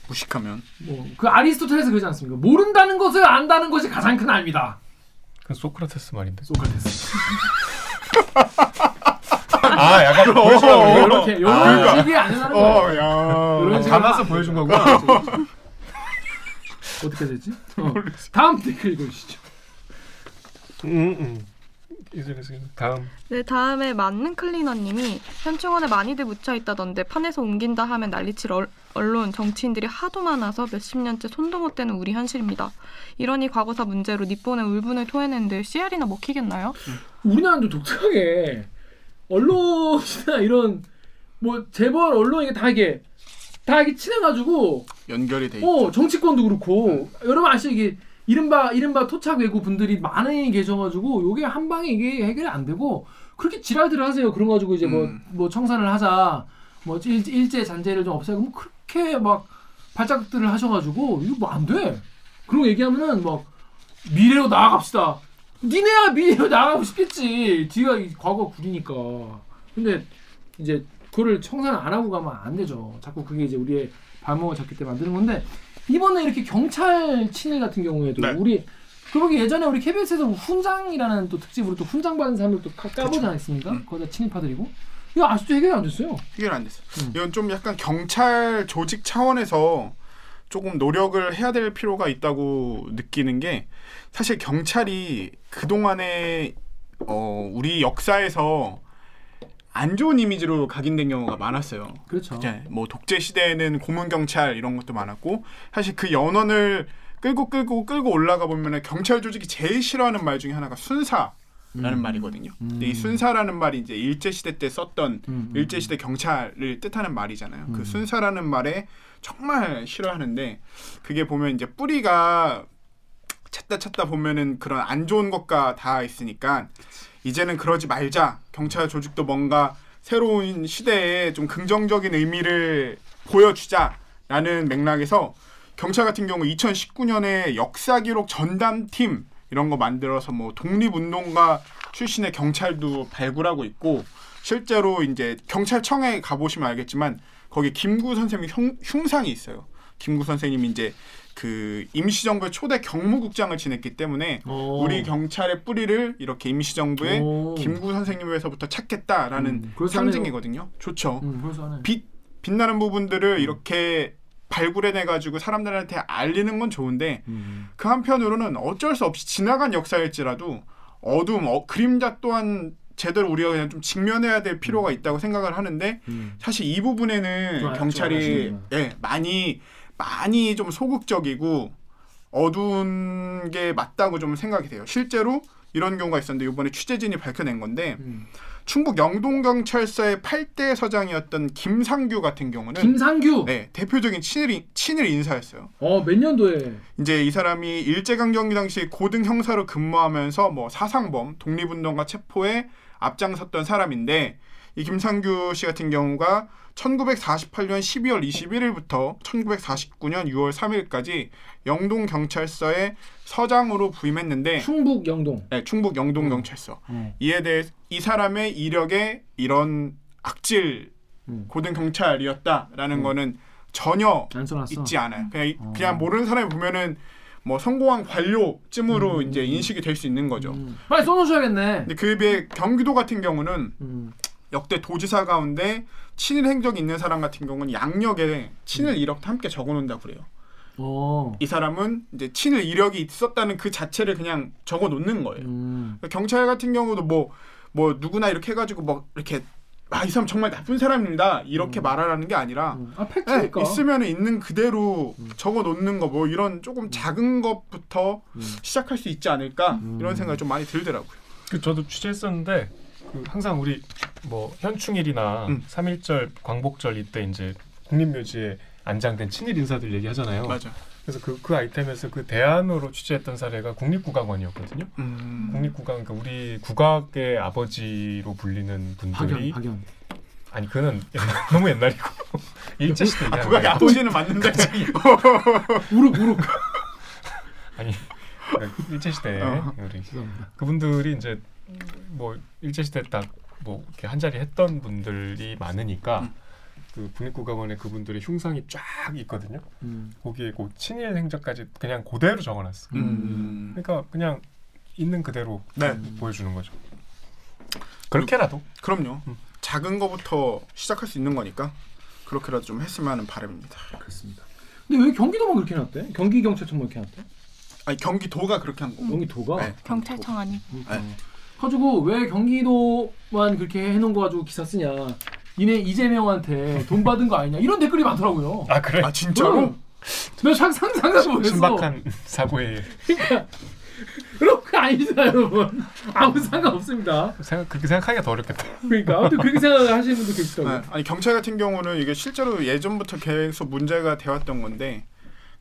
무식하면 뭐 그 아리스토텔레스 그러지 않습니까? 모른다는 것을 안다는 것이 가장 큰 알미다. 그 소크라테스 말인데. 소크라테스. 아 이렇게 이런 그러니까. 식이 아니라는 어, 거야. 야. 이런 감아서 하- 보여준 거구나. 어떻게 되지? 어. 다음 댓글 읽어주시죠. 음, 음. 다음 네, 다음에 맞는 클리너님이 현충원에 많이들 묻혀 있다던데 판에서 옮긴다 하면 난리칠 얼- 언론 정치인들이 하도 많아서 몇십 년째 손도 못 대는 우리 현실입니다. 이러니 과거사 문제로 니폰에 울분을 토해내는데 CR이나 먹히겠나요? 우리나라도 독특하게 언론이나 이런 뭐 재벌 언론 이게 다 이게 다 이게 친해가지고 연결이 돼 있죠. 어 정치권도 그렇고 여러분 아시죠 이게 이른바 이른바 토착 외구 분들이 많이 계셔가지고 요게 한 방에 이게 해결이 안 되고 그렇게 지랄들을 하세요 그런 거 가지고 이제 뭐 음. 뭐 청산을 하자 뭐 일, 일제 잔재를 좀 없애고 뭐 그 렇게 막 발작들을 하셔가지고 이거 뭐 안 돼. 그런 거 얘기하면은 막 미래로 나아갑시다. 니네야 미래로 나가고 싶겠지. 뒤가 이 과거 구리니까. 근데 이제 그거를 청산 안 하고 가면 안 되죠. 자꾸 그게 이제 우리의 발목을 잡기 때문에 만드는 건데 이번에 이렇게 경찰 친일 같은 경우에도 네. 우리 그러게 예전에 우리 KBS에서 훈장이라는 또 특집으로 또 훈장 받은 사람들 또 까- 까보지 않았습니까? 음. 거기다 친일파들이고 이거 아직도 해결이 안 됐어요. 해결 안 됐어. 음. 이건 좀 약간 경찰 조직 차원에서 조금 노력을 해야 될 필요가 있다고 느끼는 게 사실 경찰이 그 동안에 어, 우리 역사에서 안 좋은 이미지로 각인된 경우가 많았어요. 그렇죠. 이제 뭐 독재 시대에는 고문 경찰 이런 것도 많았고 사실 그 연원을 끌고 끌고 끌고 올라가 보면은 경찰 조직이 제일 싫어하는 말 중에 하나가 순사 라는 음. 말이거든요. 음. 근데 이 순사라는 말이 이제 일제 시대 때 썼던 음, 음, 일제 시대 경찰을 뜻하는 말이잖아요. 음. 그 순사라는 말에 정말 싫어하는데 그게 보면 이제 뿌리가 찾다 찾다 보면은 그런 안 좋은 것과 다 있으니까 이제는 그러지 말자. 경찰 조직도 뭔가 새로운 시대에 좀 긍정적인 의미를 보여주자라는 맥락에서 경찰 같은 경우 2019년에 역사 기록 전담팀 이런 거 만들어서 뭐 독립운동가 출신의 경찰도 발굴하고 있고 실제로 이제 경찰청에 가보시면 알겠지만 거기 김구 선생님 흉, 흉상이 있어요. 김구 선생님이 이제 그 임시정부의 초대 경무국장을 지냈기 때문에 어. 우리 경찰의 뿌리를 이렇게 임시정부의 오. 김구 선생님에서부터 찾겠다라는 음. 상징이거든요. 좋죠. 음. 빛 빛나는 부분들을 이렇게 발굴해내 가지고 사람들한테 알리는 건 좋은데 음. 그 한편으로는 어쩔 수 없이 지나간 역사일지라도 어둠, 어, 그림자 또한 제대로 우리가 그냥 좀 직면해야 될 필요가 있다고 생각을 하는데 음. 사실 이 부분에는 좀 아- 좀 경찰이. 예, 많이 많이 좀 소극적이고 어두운 게 맞다고 좀 생각이 돼요. 실제로 이런 경우가 있었는데 이번에 취재진이 밝혀낸 건데 음. 충북 영동경찰서의 8대 서장이었던 김상규 같은 경우는 김상규. 네, 대표적인 친일 친일 인사였어요. 어, 몇 년도에? 이제 이 사람이 일제강점기 당시 고등 형사로 근무하면서 뭐 사상범, 독립운동가 체포에 앞장섰던 사람인데 이 김상규 씨 같은 경우가 1948년 12월 21일부터 1949년 6월 3일까지 영동 경찰서의 서장으로 부임했는데 충북 영동. 네, 충북 영동 경찰서. 어. 이에 대해 이 사람의 이력에 이런 악질 음. 고등 경찰이었다라는 음. 거는 전혀. 있지 않아요. 그냥 이- 어. 그냥 모르는 사람이 보면은 뭐 성공한 관료쯤으로 음. 이제 인식이 될 수 있는 거죠. 음. 빨리 써놓으셔야겠네. 근데 그에 비해 경기도 같은 경우는 음. 역대 도지사 가운데 친일 행적이 있는 사람 같은 경우는 양력에 친일 음. 이력도 함께 적어놓는다 그래요. 어. 이 사람은 이제 친일 이력이 있었다는 그 자체를 그냥 적어 놓는 거예요. 음. 경찰 같은 경우도 뭐뭐 누구나 이렇게 해가지고 뭐 이렇게 아 이 사람 정말 나쁜 사람입니다 이렇게 음. 말하라는 게 아니라 음. 아, 네, 팩트니까. 있으면 있는 그대로 음. 적어 놓는 거 뭐 이런 조금 작은 것부터 음. 시작할 수 있지 않을까 음. 이런 생각이 좀 많이 들더라고요. 그 저도 취재했었는데 그 항상 우리 뭐 현충일이나 음. 삼일절 광복절 이때 이제 국립묘지에 안장된 친일 인사들 얘기하잖아요. 맞아. 그래서 그, 그 아이템에서 그 대안으로 취재했던 사례가 국립국악원이었거든요. 음. 국립국악 그러니까 우리 국악의 아버지로 불리는 박연, 분들이 박연. 아니 그는 옛날- 너무 옛날이고 일제 시대 아, 국악의. 아버지는 맞는데 우룩 우룩. 아니 그러니까 일제 시대 어. 우리 죄송합니다. 그분들이 이제 뭐 일제 시대 딱 뭐 이렇게 한 자리 했던 분들이 많으니까 음. 그 국립국악원에 그분들의 흉상이 쫙 있거든요. 음. 거기에 그 친일 행적까지 그냥 그대로 적어놨어. 음. 그러니까 그냥 있는 그대로 네. 보여주는 거죠. 그렇게라도 그럼요. 음. 작은 거부터 시작할 수 있는 거니까 그렇게라도 좀 했으면 하는 바람입니다. 그렇습니다. 근데 왜 경기도만 그렇게 해놨대? 경기 경찰청만 이렇게 해놨대? 아니 경기도가 그렇게 한 거고. 경기도가. 네. 경찰청 아니. 그러니까. 가지고 왜 경기도만 그렇게 해놓은 거 가지고 기사 쓰냐? 니네 이재명한테 돈 받은 거 아니냐? 이런 댓글이 많더라고요. 아 그래? 아 진짜로? 응. 상- 상상도 못했어. 신박한 사고에 그러니까 그런 거 아니잖아요, 여러분. 아무 상관 없습니다. 생각 그렇게 생각하기가 더 어렵겠다. 그러니까 아무튼 그렇게 생각하시는 분도 계시더라고요. 네. 아니 경찰 같은 경우는 이게 실제로 예전부터 계속 문제가 되었던 건데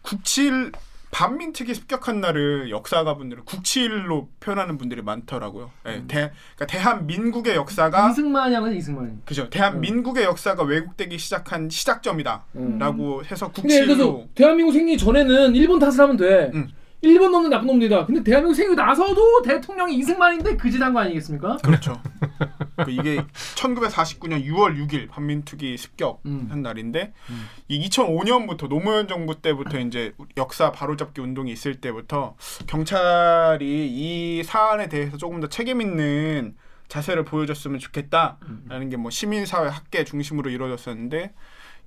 국칠 반민특위 습격한 날을 역사가분들은 국칠로 표현하는 분들이 많더라고요. 네, 대, 그러니까 대한민국의 역사가 이승만이 한 거지 이승만이. 그죠. 대한민국의 역사가 왜곡되기 시작한 시작점이다라고 음. 해서 국칠로 대한민국 생기기 전에는 일본 탓을 하면 돼. 음. 일본 놈은 나쁜 놈들이다. 근데 대한민국 생기고 나서도 대통령이 이승만인데 그 짓한 거 아니겠습니까? 그렇죠. 그 이게 1949년 6월 6일 반민특위 습격한 음. 날인데 이 2005년부터 노무현 정부 때부터 이제 역사 바로잡기 운동이 있을 때부터 경찰이 이 사안에 대해서 조금 더 책임 있는 자세를 보여줬으면 좋겠다라는 게 뭐 시민사회 학계 중심으로 이루어졌었는데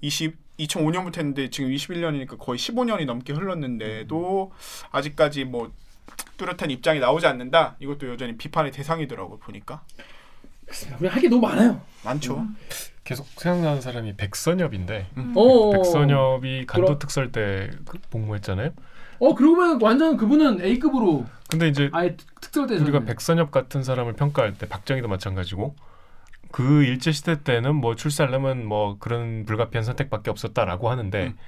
20 2005년부터 했는데 지금 21년이니까 거의 15년이 넘게 흘렀는데도 아직까지 뭐 뚜렷한 입장이 나오지 않는다. 이것도 여전히 비판의 대상이더라고 보니까 우리 할 게 너무 많아요. 많죠. 계속 생각나는 사람이 백선엽인데 어. 백선엽이 간도 특설 때그 복무했잖아요. 어 그러고 보면 완전 그분은 A급으로 근데 이제 아예 특- 특설 때 우리가 백선엽 같은 사람을 평가할 때 박정희도 마찬가지고 그 일제 시대 때는 뭐 출살하면 뭐 그런 불가피한 선택밖에 없었다라고 하는데 음.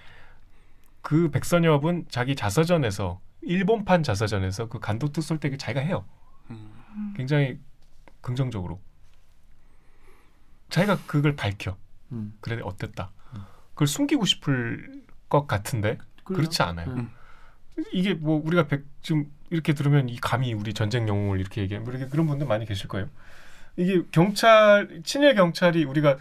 그 백선엽은 자기 자서전에서 일본판 자서전에서 그 간도 특설 때 자기가 해요. 음. 굉장히 긍정적으로 자기가 그걸 밝혀. 음. 그래 어땠다. 그걸 숨기고 싶을 것 같은데 그래요? 그렇지 않아요. 음. 이게 뭐 우리가 백, 지금 이렇게 들으면 이 감히 우리 전쟁 영웅을 이렇게 얘기해 뭐 이렇게 그런 분들 많이 계실 거예요. 이게 경찰 친일 경찰이 우리가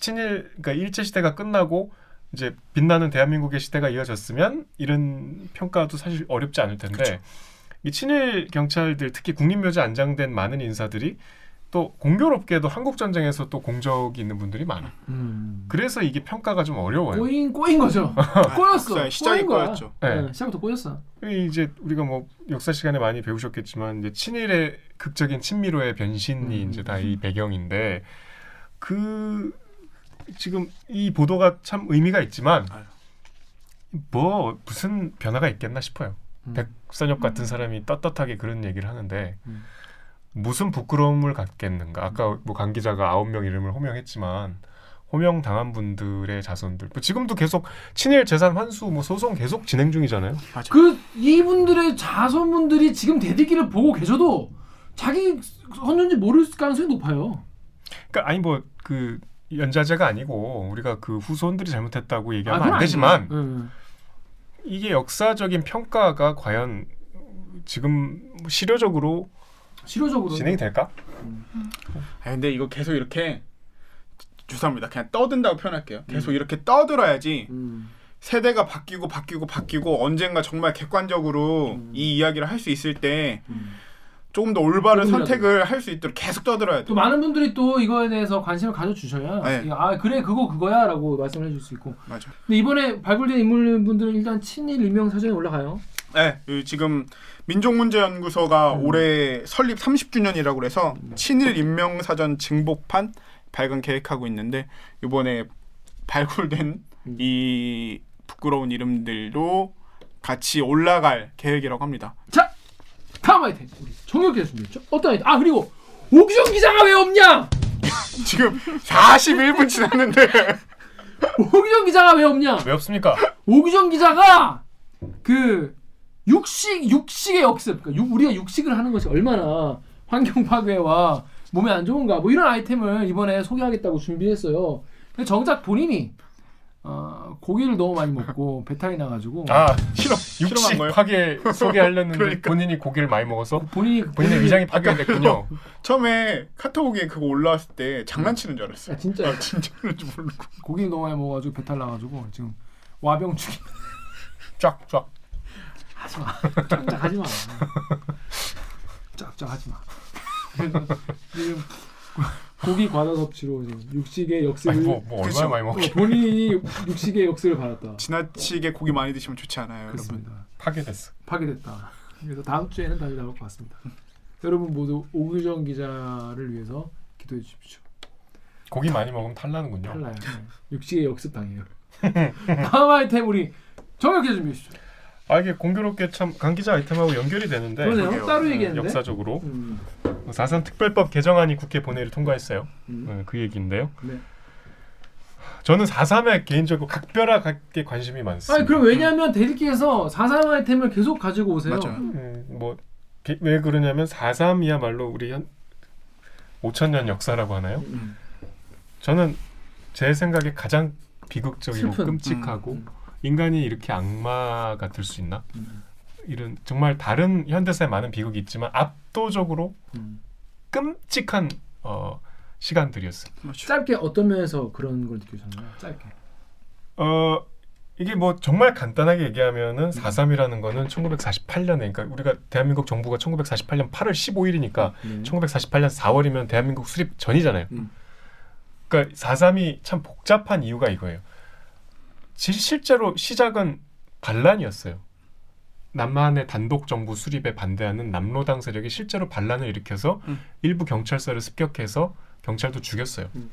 친일 그러니까 일제 시대가 끝나고 이제 빛나는 대한민국의 시대가 이어졌으면 이런 평가도 사실 어렵지 않을 텐데 이 친일 경찰들 특히 국립묘지 안장된 많은 인사들이 또 공교롭게도 한국 전쟁에서 또 공적이 있는 분들이 많아. 음. 그래서 이게 평가가 좀 어려워요. 꼬인 꼬인 거죠. 꼬였어. 역사의 시작이. 꼬였죠. 네. 네, 시작부터 꼬였어. 이 이제 우리가 뭐 역사 시간에 많이 배우셨겠지만 이제 친일의 극적인 친미로의 변신이 음. 이제 다 이 배경인데 그 지금 이 보도가 참 의미가 있지만. 뭐 무슨 변화가 있겠나 싶어요. 음. 백선엽 같은 사람이 떳떳하게 그런 얘기를 하는데 음. 무슨 부끄러움을 갖겠는가? 아까 뭐 강 기자가 아홉 명 이름을 호명했지만 호명 당한 분들의 자손들 뭐 지금도 계속 친일 재산 환수 뭐 소송 계속 진행 중이잖아요. 그 이분들의 자손분들이 지금 대들기를 보고 계셔도 자기 헌전지 모를 가능성이 높아요. 그러니까 아니 뭐 그 연자제가 아니고 우리가 그 후손들이 잘못했다고 얘기하면 그건 안 되지만 아니죠. 음. 이게 역사적인 평가가 과연 지금 실효적으로 실효적으로 진행이 될까? 아 근데 이거 계속 이렇게 죄송합니다. 그냥 떠든다고 표현할게요. 계속 이렇게 떠들어야지 음. 세대가 바뀌고 바뀌고 바뀌고 언젠가 정말 객관적으로 음. 이 이야기를 할 수 있을 때 음. 조금 더 올바른. 선택을 할 수 있도록 계속 떠들어야 돼. 또 많은 분들이 또 이거에 대해서 관심을 가져주셔야 네. 아 그래 그거 그거야라고 말씀을 해줄 수 있고 맞아. 근데 이번에 발굴된 인물분들은 일단 친일 일명 사전에 올라가요. 네, 이 지금 민족문제연구소가 음. 올해 설립 30주년이라고 그래서 친일 인명사전 증복판 발간 계획하고 있는데 이번에 발굴된 음. 이 부끄러운 이름들도 같이 올라갈 계획이라고 합니다. 자 다음 아이템 우리 정혁 기자 준비했죠? 어떤 아이템? 아 그리고 오기정 기자가 왜 없냐? 지금 41분 지났는데 오기정 기자가 왜 없냐? 왜 없습니까? 오기정 기자가 그 육식 육식의 역습, 그러니까 육- 우리가 육식을 하는 것이 얼마나 환경 파괴와 몸에 안 좋은가, 뭐 이런 아이템을 이번에 소개하겠다고 준비했어요. 근데 정작 본인이 어, 고기를 너무 많이 먹고 배탈이 나가지고 아 실험 육식 실험한 거예요. 파괴 소개하려는데 그러니까. 본인이 고기를 많이 먹어서 본인이 본인의 위장이 파괴됐군요. 처음에 카톡에 그거 올라왔을 때 장난치는 줄 알았어요. 아, 진짜 아, 진짜 그런지 모르고. 고기를 너무 많이 먹어가지고 배탈 나가지고 지금 와병 중이 쫙쫙 하지 마. 쫙쫙 하지 마. 쫙쫙 하지 마. 지금 고기 과다 섭취로 지금 육식의 역습을 아니, 뭐, 뭐 얼마나 그쵸. 많이 어, 먹게 본인이 육식의 역습을 받았다. 지나치게 고기 많이 드시면 좋지 않아요, 여러분. 그렇습니다. 파괴됐어. 파괴됐다. 그래서 다음 주에는 답이 나올 것 같습니다. 여러분 모두 오규정 기자를 위해서 기도해 주십시오. 고기 많이 먹으면 탈나는군요. 탈라요. 네. 육식의 역습 당해요. 다음 아이템 우리 정혁 기자 준비해 주십시오. 아 이게 공교롭게 참 강 기자 아이템하고 연결이 되는데 그러네요. 따로 얘기했는데. 역사적으로 음, 4.3 특별법 개정안이 국회 본회의를 통과했어요. 음. 어, 그 얘기인데요. 네. 저는 4.3에 개인적으로 각별하게 관심이 많습니다. 아니 그럼 왜냐하면 대리께서 4.3 아이템을 계속 가지고 오세요. 맞아요. 음, 뭐왜 그러냐면 4.3이야말로 우리 한 5천 년 역사라고 하나요? 음. 저는 제 생각에 가장 비극적이고 슬픈. 끔찍하고 음, 음. 인간이 이렇게 악마가 될수 있나? 음. 이런 정말 다른 현대사에 많은 비극이 있지만 압도적으로 음. 끔찍한 어, 시간들이었어요. 맞죠. 짧게 어떤 면에서 그런 걸 느끼셨나요? 짧게. 어 이게 뭐 정말 간단하게 음. 얘기하면은 4.3이라는 거는 1948년에 그러니까 우리가 대한민국 정부가 1948년 8월 15일이니까 네. 1948년 4월이면 대한민국 수립 전이잖아요. 음. 그러니까 4.3이 참 복잡한 이유가 이거예요. 실- 실제로 시작은 반란이었어요. 남한의 단독 정부 수립에 반대하는 남로당 세력이 실제로 반란을 일으켜서 음. 일부 경찰서를 습격해서 경찰도 죽였어요. 음.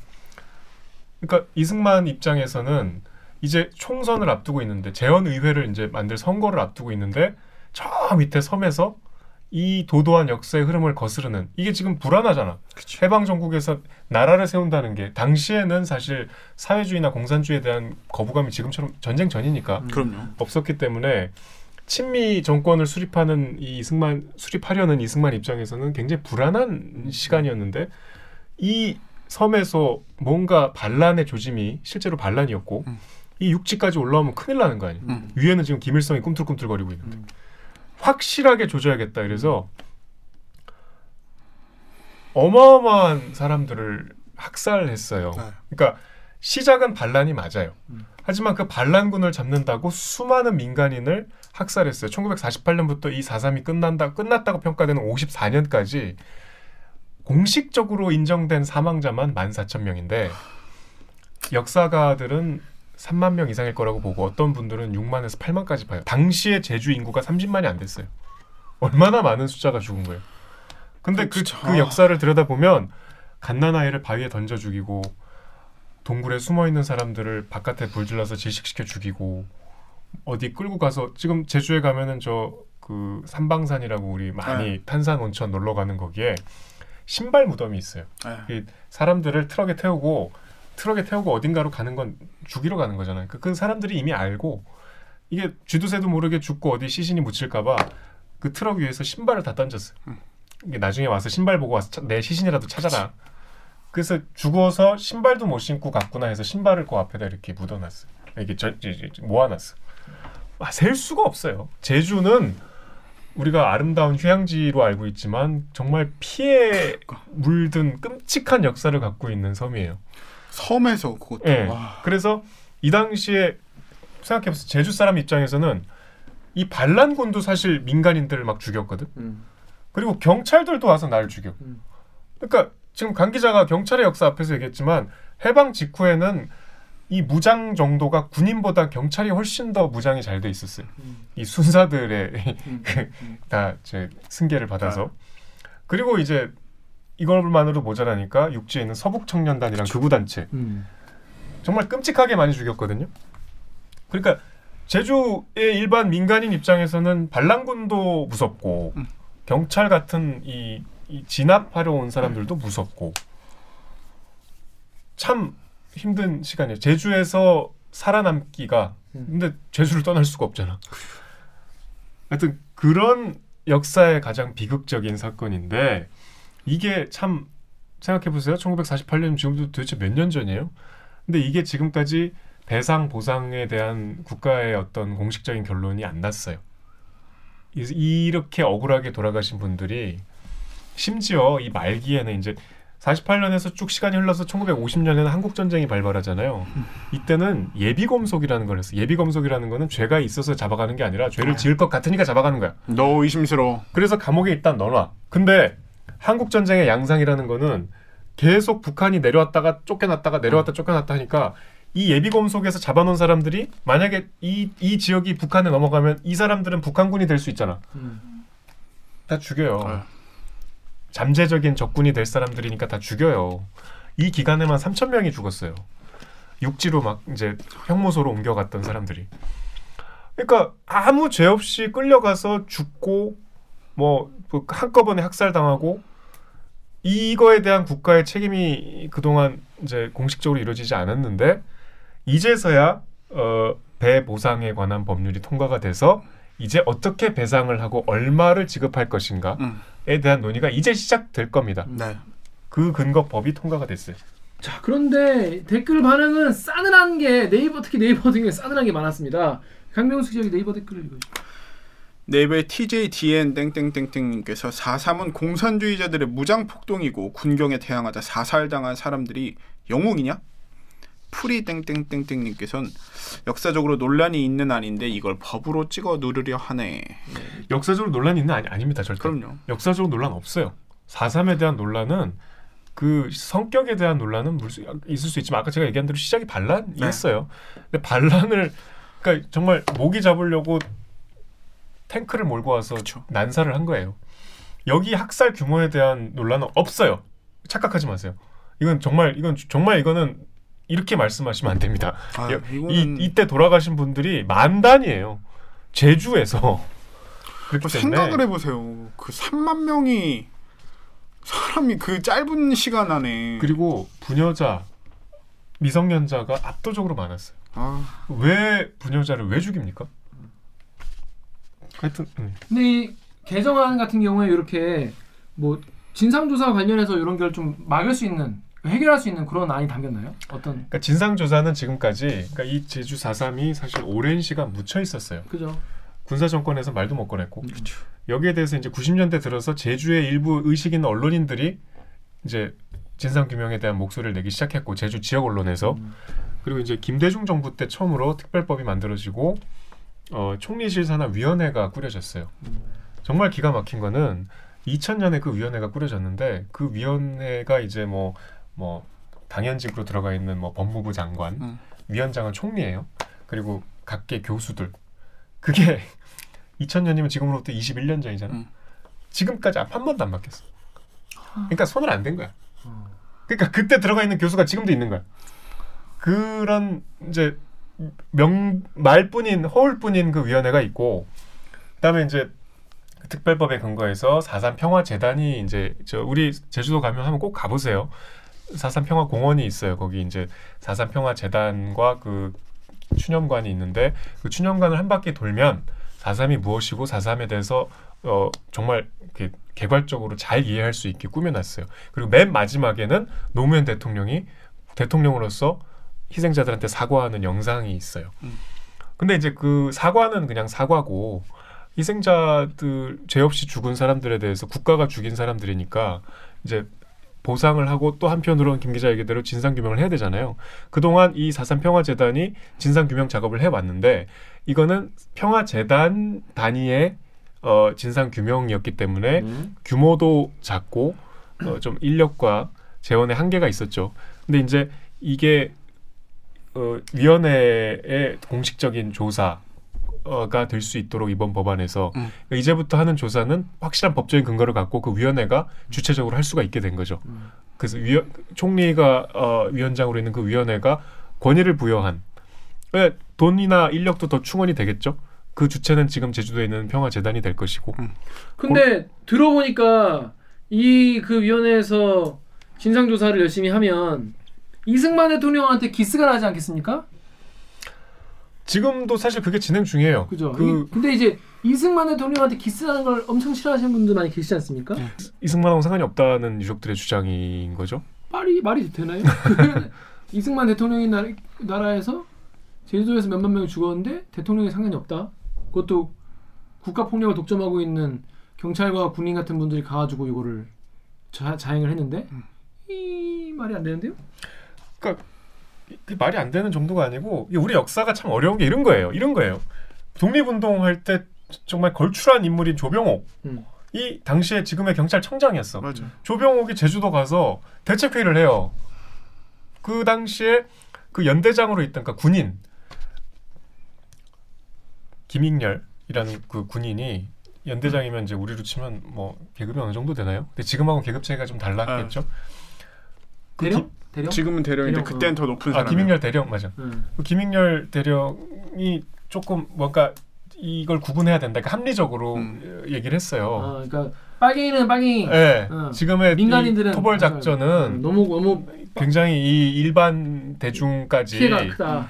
그러니까 이승만 입장에서는 이제 총선을 앞두고 있는데 재헌 의회를 이제 만들 선거를 앞두고 있는데 저 밑에 섬에서 이 도도한 역사의 흐름을 거스르는 이게 지금 불안하잖아. 해방 정국에서 나라를 세운다는 게 당시에는 사실 사회주의나 공산주의에 대한 거부감이 지금처럼 전쟁 전이니까 그럼요. 없었기 때문에 친미 정권을 수립하는 이 이승만 수립하려는 이승만 입장에서는 굉장히 불안한 시간이었는데 이 섬에서 뭔가 반란의 조짐이 실제로 반란이었고 음. 이 육지까지 올라오면 큰일 나는 거 아니에요. 음. 위에는 지금 김일성이 꿈틀꿈틀거리고 있는데 음. 확실하게 조져야겠다. 그래서 어마어마한 사람들을 학살했어요. 네. 그러니까 시작은 반란이 맞아요. 음. 하지만 그 반란군을 잡는다고 수많은 민간인을 학살했어요. 1948년부터 이 4.3이 끝난다 끝났다고 평가되는 54년까지 공식적으로 인정된 사망자만 14,000명인데 역사가들은 3만 명 이상일 거라고 보고 어떤 분들은 6만에서 8만까지 봐요. 당시에 제주 인구가 30만이 안 됐어요. 얼마나 많은 숫자가 죽은 거예요. 근데 그. 그 역사를 들여다보면 갓난아이를 바위에 던져 죽이고 동굴에 숨어 있는 사람들을 바깥에 불질러서 질식시켜 죽이고 어디 끌고 가서 지금 제주에 가면은 저 그 삼방산이라고 우리 많이 네. 탄산 온천 놀러 가는 거기에 신발 무덤이 있어요. 네. 이 사람들을 트럭에 태우고 트럭에 태우고 어딘가로 가는 건 죽이러 가는 거잖아요. 그, 그 사람들이 이미 알고 이게 쥐도새도 모르게 죽고 어디 시신이 묻힐까봐 그 트럭 위에서 신발을 다 던졌어요. 이게 나중에 와서 신발 보고 와서 차- 내 시신이라도 찾아라. 그래서 죽어서 신발도 못 신고 갔구나 해서 신발을 그 앞에다 이렇게 묻어놨어요. 이게 저, 저, 저, 모아놨어. 아, 셀 수가 없어요. 제주는 우리가 아름다운 휴양지로 알고 있지만 정말 피에 물든 끔찍한 역사를 갖고 있는 섬이에요. 섬에서 그것도 예. 와. 그래서 이 당시에 생각해보세요. 제주 사람 입장에서는 이 반란군도 사실 민간인들을 막 죽였거든. 음. 그리고 경찰들도 와서 날 죽여. 음. 그러니까 지금 강 기자가 경찰의 역사 앞에서 얘기했지만 해방 직후에는 이 무장 정도가 군인보다 경찰이 훨씬 더 무장이 잘 돼 있었어요. 음. 이 순사들의 음. 다제 승계를 받아서 그리고 이제 이걸만으로 모자라니까 육지에 있는 서북 청년단이랑 극우 단체 음. 정말 끔찍하게 많이 죽였거든요. 그러니까 제주의 일반 민간인 입장에서는 반란군도 무섭고 음. 경찰 같은 이, 이 진압하러 온 사람들도 무섭고 참 힘든 시간이에요. 제주에서 살아남기가 음. 근데 제주를 떠날 수가 없잖아. 하여튼 그런 역사의 가장 비극적인 사건인데 이게 참 생각해 보세요. 1948년 지금도 도대체 몇 년 전이에요? 근데 이게 지금까지 배상 보상에 대한 국가의 어떤 공식적인 결론이 안 났어요. 이- 이렇게 억울하게 돌아가신 분들이 심지어 이 말기에는 이제 48년에서 쭉 시간이 흘러서 1950년에는 한국 전쟁이 발발하잖아요. 이때는 예비 검속이라는 걸 했어. 예비 검속이라는 거는 죄가 있어서 잡아가는 게 아니라 죄를 지을 것 같으니까 잡아가는 거야. 너 의심스러워. 그래서 감옥에 일단 넣어놔. 근데 한국 전쟁의 양상이라는 거는 계속 북한이 내려왔다가 쫓겨났다가 내려왔다 쫓겨났다 하니까 이 예비검 속에서 잡아놓은 사람들이 만약에 이, 이 지역이 북한에 넘어가면 이 사람들은 북한군이 될 수 있잖아. 음. 다 죽여요. 아. 잠재적인 적군이 될 사람들이니까 다 죽여요. 이 기간에만 3천 명이 죽었어요. 육지로 막 이제 형무소로 옮겨갔던 사람들이. 그러니까 아무 죄 없이 끌려가서 죽고 뭐그 한꺼번에 학살당하고 이거에 대한 국가의 책임이 그동안 이제 공식적으로 이루어지지 않았는데 이제서야 어, 배 보상에 관한 법률이 통과가 돼서 이제 어떻게 배상을 하고 얼마를 지급할 것인가에 음. 대한 논의가 이제 시작될 겁니다. 네. 그 근거 법이 통과가 됐어요. 자 그런데 댓글 반응은 싸늘한 게 네이버 특히 네이버 등에 싸늘한 게 많았습니다. 강명수 기자님 네이버 댓글을 읽어주세요. 네이버의 TJDN 땡땡땡땡님께서 4.3은 공산주의자들의 무장 폭동이고 군경에 대항하다 사살당한 사람들이 영웅이냐? 프리 땡땡땡땡님께서는 역사적으로 논란이 있는 사안인데 이걸 법으로 찍어 누르려 하네. 역사적으로 논란이 있는 사안, 아닙니다. 절대. 그럼요. 역사적으로 논란 없어요. 4.3에 대한 논란은 그 성격에 대한 논란은 있을 수 있지만 아까 제가 얘기한 대로 시작이 반란이었어요. 근데 반란을 그러니까 정말 모기 잡으려고 탱크를 몰고 와서 그쵸. 난사를 한 거예요. 여기 학살 규모에 대한 논란은 없어요. 착각하지 마세요. 이건 정말 이건 정말 이거는 이렇게 말씀하시면 안 됩니다. 아, 여- 이거는 이 이때 돌아가신 분들이 만 단위예요. 제주에서 그렇기 때문에 생각을 해보세요. 그 3만 명이 사람이 그 짧은 시간 안에 그리고 부녀자 미성년자가 압도적으로 많았어요. 아, 왜 부녀자를 왜 죽입니까? 하여튼 음. 근데 이 개정안 같은 경우에 이렇게 뭐 진상조사 관련해서 이런 걸 좀 막을 수 있는 해결할 수 있는 그런 안이 담겼나요? 어떤 그러니까 진상 조사는 지금까지 그러니까 이 제주 4.3이 사실 오랜 시간 묻혀 있었어요. 그죠? 군사 정권에서 말도 못 꺼냈고 음. 여기에 대해서 이제 90년대 들어서 제주의 일부 의식 있는 언론인들이 이제 진상 규명에 대한 목소리를 내기 시작했고 제주 지역 언론에서 음. 그리고 이제 김대중 정부 때 처음으로 특별법이 만들어지고 어, 총리실 산하 위원회가 꾸려졌어요. 정말 기가 막힌 거는 2000년에 그 위원회가 꾸려졌는데 그 위원회가 이제 뭐뭐 당연직으로 들어가 있는 뭐 법무부 장관, 음. 위원장은 총리예요. 그리고 각계 교수들. 그게 2000년이면 지금으로부터 21년 전이잖아. 음. 지금까지 앞한 번도 안 바뀌었어. 그러니까 손을 안 댄 거야. 그러니까 그때 들어가 있는 교수가 지금도 있는 거야. 그런 이제 명 말뿐인 허울뿐인 그 위원회가 있고 그다음에 이제 그 특별법에 근거해서 사산 평화 재단이 이제 저 우리 제주도 가면 한번 꼭 가보세요. 사산 평화 공원이 있어요. 거기 이제 사산 평화 재단과 그 추념관이 있는데 그 추념관을 한 바퀴 돌면 사삼이 무엇이고 사삼에 대해서 어 정말 이렇게 개괄적으로 잘 이해할 수 있게 꾸며놨어요. 그리고 맨 마지막에는 노무현 대통령이 대통령으로서 희생자들한테 사과하는 영상이 있어요. 근데 이제 그 사과는 그냥 사과고 희생자들 죄 없이 죽은 사람들에 대해서 국가가 죽인 사람들이니까 이제 보상을 하고 또 한편으로는 김 기자 얘기대로 진상 규명을 해야 되잖아요. 그동안 이 사산 평화 재단이 진상 규명 작업을 해 왔는데 이거는 평화 재단 단위의 어 진상 규명이었기 때문에 음. 규모도 작고 어, 좀 인력과 재원의 한계가 있었죠. 근데 이제 이게 어, 위원회의 공식적인 조사 가 될 수 있도록 이번 법안에서 음. 그러니까 이제부터 하는 조사는 확실한 법적인 근거를 갖고 그 위원회가 주체적으로 할 수가 있게 된 거죠. 음. 그래서 위원, 총리가 어, 위원장으로 있는 그 위원회가 권위를 부여한 왜 돈이나 인력도 더 충원이 되겠죠. 그 주체는 지금 제주도에 있는 평화재단이 될 것이고 근데 들어보니까 이 그 위원회에서 진상 조사를 열심히 하면 이승만 대통령한테 기스가 나지 않겠습니까? 지금도 사실 그게 진행 중이에요. 그죠? 그 이- 근데 이제 이승만 대통령한테 기스하는 걸 엄청 싫어하시는 분들 많이 계시지 않습니까? 이승만하고 상관이 없다는 유족들의 주장인 거죠. 말이 말이 되나요? 이승만 대통령이 나, 나라에서 제주도에서 몇만 명이 죽었는데 대통령이 상관이 없다. 그것도 국가 폭력을 독점하고 있는 경찰과 군인 같은 분들이 가가지고 이거를 자, 자행을 했는데 이 말이 안 되는데요? 그러니까 그 말이 안 되는 정도가 아니고 우리 역사가 참 어려운 게 이런 거예요. 이런 거예요. 독립운동할 때 정말 걸출한 인물인 조병옥 음. 이 당시에 지금의 경찰청장이었어. 맞아. 조병옥이 제주도 가서 대책회의를 해요. 그 당시에 그 연대장으로 있던 그러니까 군인 김익렬이라는 그 군인이 연대장이면 이제 우리로 치면 뭐 계급이 어느 정도 되나요? 근데 지금하고 계급 차이가 좀 달랐겠죠. 그 대령? 대령? 지금은 대령인데 대령, 그때는 더 높은 아 사람. 김익렬 대령 맞아. 응. 그 김익렬 대령이 조금 뭔가 이걸 구분해야 된다. 그러니까 합리적으로 음. 얘기를 했어요. 아, 그러니까 빨갱이는 빨갱이. 네, 어. 지금의 민간인들은 이 토벌 어, 작전은 너무 너무 굉장히 이 일반 대중까지 피해가 크다.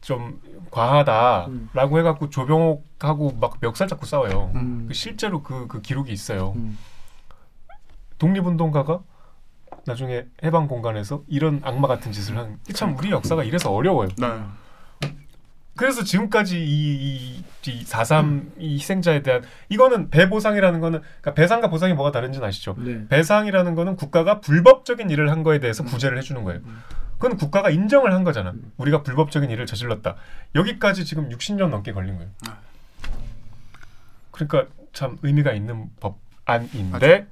좀 과하다라고 음. 해갖고 조병옥하고 막 멱살 잡고 싸워요. 음. 그 실제로 그, 그 기록이 있어요. 음. 독립운동가가 나중에 해방 공간에서 이런 악마 같은 짓을 한. 참 우리 역사가 이래서 어려워요. 네. 그래서 지금까지 이, 이, 이 4.3 이 희생자에 대한 이거는 배보상이라는 거는 그러니까 배상과 보상이 뭐가 다른지는 아시죠? 네. 배상이라는 거는 국가가 불법적인 일을 한 거에 대해서 구제를 해주는 거예요. 그건 국가가 인정을 한 거잖아. 우리가 불법적인 일을 저질렀다. 여기까지 지금 60년 넘게 걸린 거예요. 그러니까 참 의미가 있는 법안인데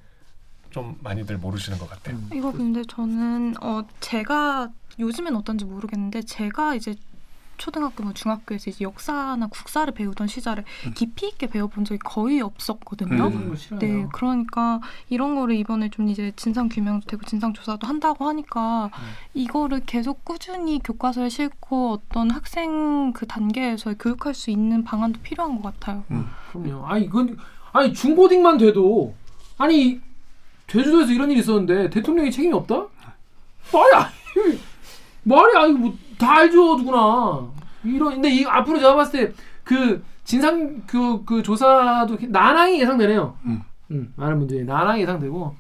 좀 많이들 모르시는 것 같아요. 이거 근데 저는 어 제가 요즘엔 어떤지 모르겠는데 제가 이제 초등학교 뭐 중학교에서 이제 역사나 국사를 배우던 시절에 깊이 있게 배워본 적이 거의 없었거든요. 음. 네, 그러니까 이런 거를 이번에 좀 이제 진상 규명도 되고 진상 조사도 한다고 하니까 이거를 계속 꾸준히 교과서에 싣고 어떤 학생 그 단계에서 교육할 수 있는 방안도 필요한 것 같아요. 그럼요. 아니 이건 아니 중고딩만 돼도 아니 제주도에서 이런 일이 있었는데 대통령이 책임이 없다? 말이 아니 말이 아니 뭐다 알죠 누구나 이런 근데 이 앞으로 제가 봤을 때 그 진상 그, 그 조사도 난항이 예상되네요. 음. 음, 많은 분들이 난항이 예상되고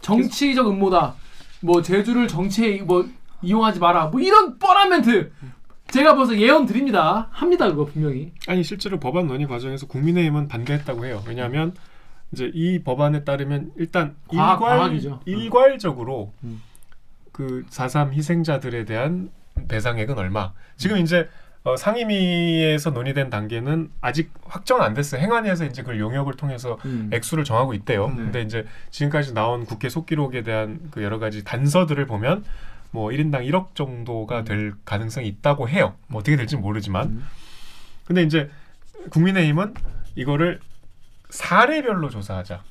정치적 음모다. 뭐 제주를 정치에 뭐 이용하지 마라. 뭐 이런 뻔한 멘트 제가 벌써 예언 드립니다. 합니다 그거 분명히. 아니 실제로 법안 논의 과정에서 국민의힘은 반대했다고 해요. 왜냐하면 이제 이 법안에 따르면 일단 과학, 일괄 과학이죠. 일괄적으로 음. 그4.3 희생자들에 대한 배상액은 얼마? 지금 이제 어, 상임위에서 논의된 단계는 아직 확정은 안 됐어요. 행안위에서 이제 그 용역을 통해서 음. 액수를 정하고 있대요. 음. 근데 이제 지금까지 나온 국회 속기록에 대한 그 여러 가지 단서들을 보면 뭐 1인당 1억 정도가 될 가능성이 있다고 해요. 뭐 어떻게 될지 는 모르지만. 음. 근데 이제 국민의힘은 이거를 사례별로 조사하자.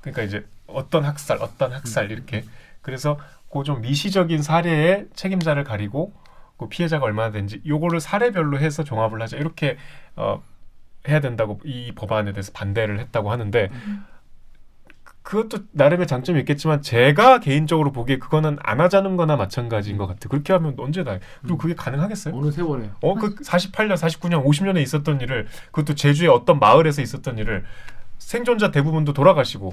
그러니까 이제 어떤 학살, 어떤 학살 이렇게. 그래서 그 좀 미시적인 사례의 책임자를 가리고 그 피해자가 얼마나 된지 요거를 사례별로 해서 종합을 하자. 이렇게 어 해야 된다고 이 법안에 대해서 반대를 했다고 하는데 그것도 나름의 장점이 있겠지만 제가 개인적으로 보기에 그거는 안 하자는 거나 마찬가지인 것 같아요. 그렇게 하면 언제 다 해. 그리고 그게 가능하겠어요? 어느 세월에 어, 그 48년, 49년, 50년에 있었던 일을 그것도 제주의 어떤 마을에서 있었던 일을 생존자 대부분도 돌아가시고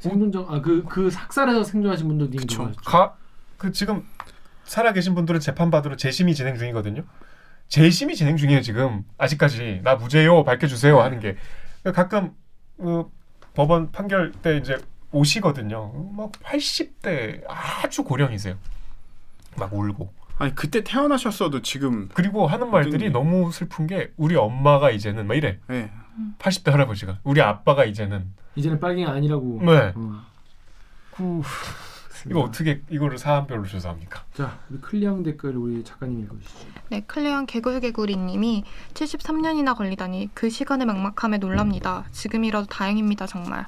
생존자 아그 그 학살에서 생존하신 분들도 있는 그쵸. 거죠. 가그 지금 살아 계신 분들은 재판 받으러 재심이 진행 중이거든요. 재심이 진행 중이에요 지금 아직까지 나 무죄요 밝혀주세요 하는 게 가끔 그 법원 판결 때 이제 오시거든요. 막 80대 아주 고령이세요. 막 울고 아니 그때 태어나셨어도 지금 그리고 하는 말들이 어떤- 너무 슬픈 게 우리 엄마가 이제는 막 이래. 예. 80대 할아버지가 우리 아빠가 이제는 이제는 빨갱이 아니라고. 네. 어. 구 이거 어떻게 이거를 사안별로 조사합니까? 자 우리 클리앙 댓글 우리 작가님 읽어주시죠. 네, 클레언 개굴개구리님이 73년이나 걸리다니 그 시간의 막막함에 놀랍니다. 지금이라도 다행입니다, 정말.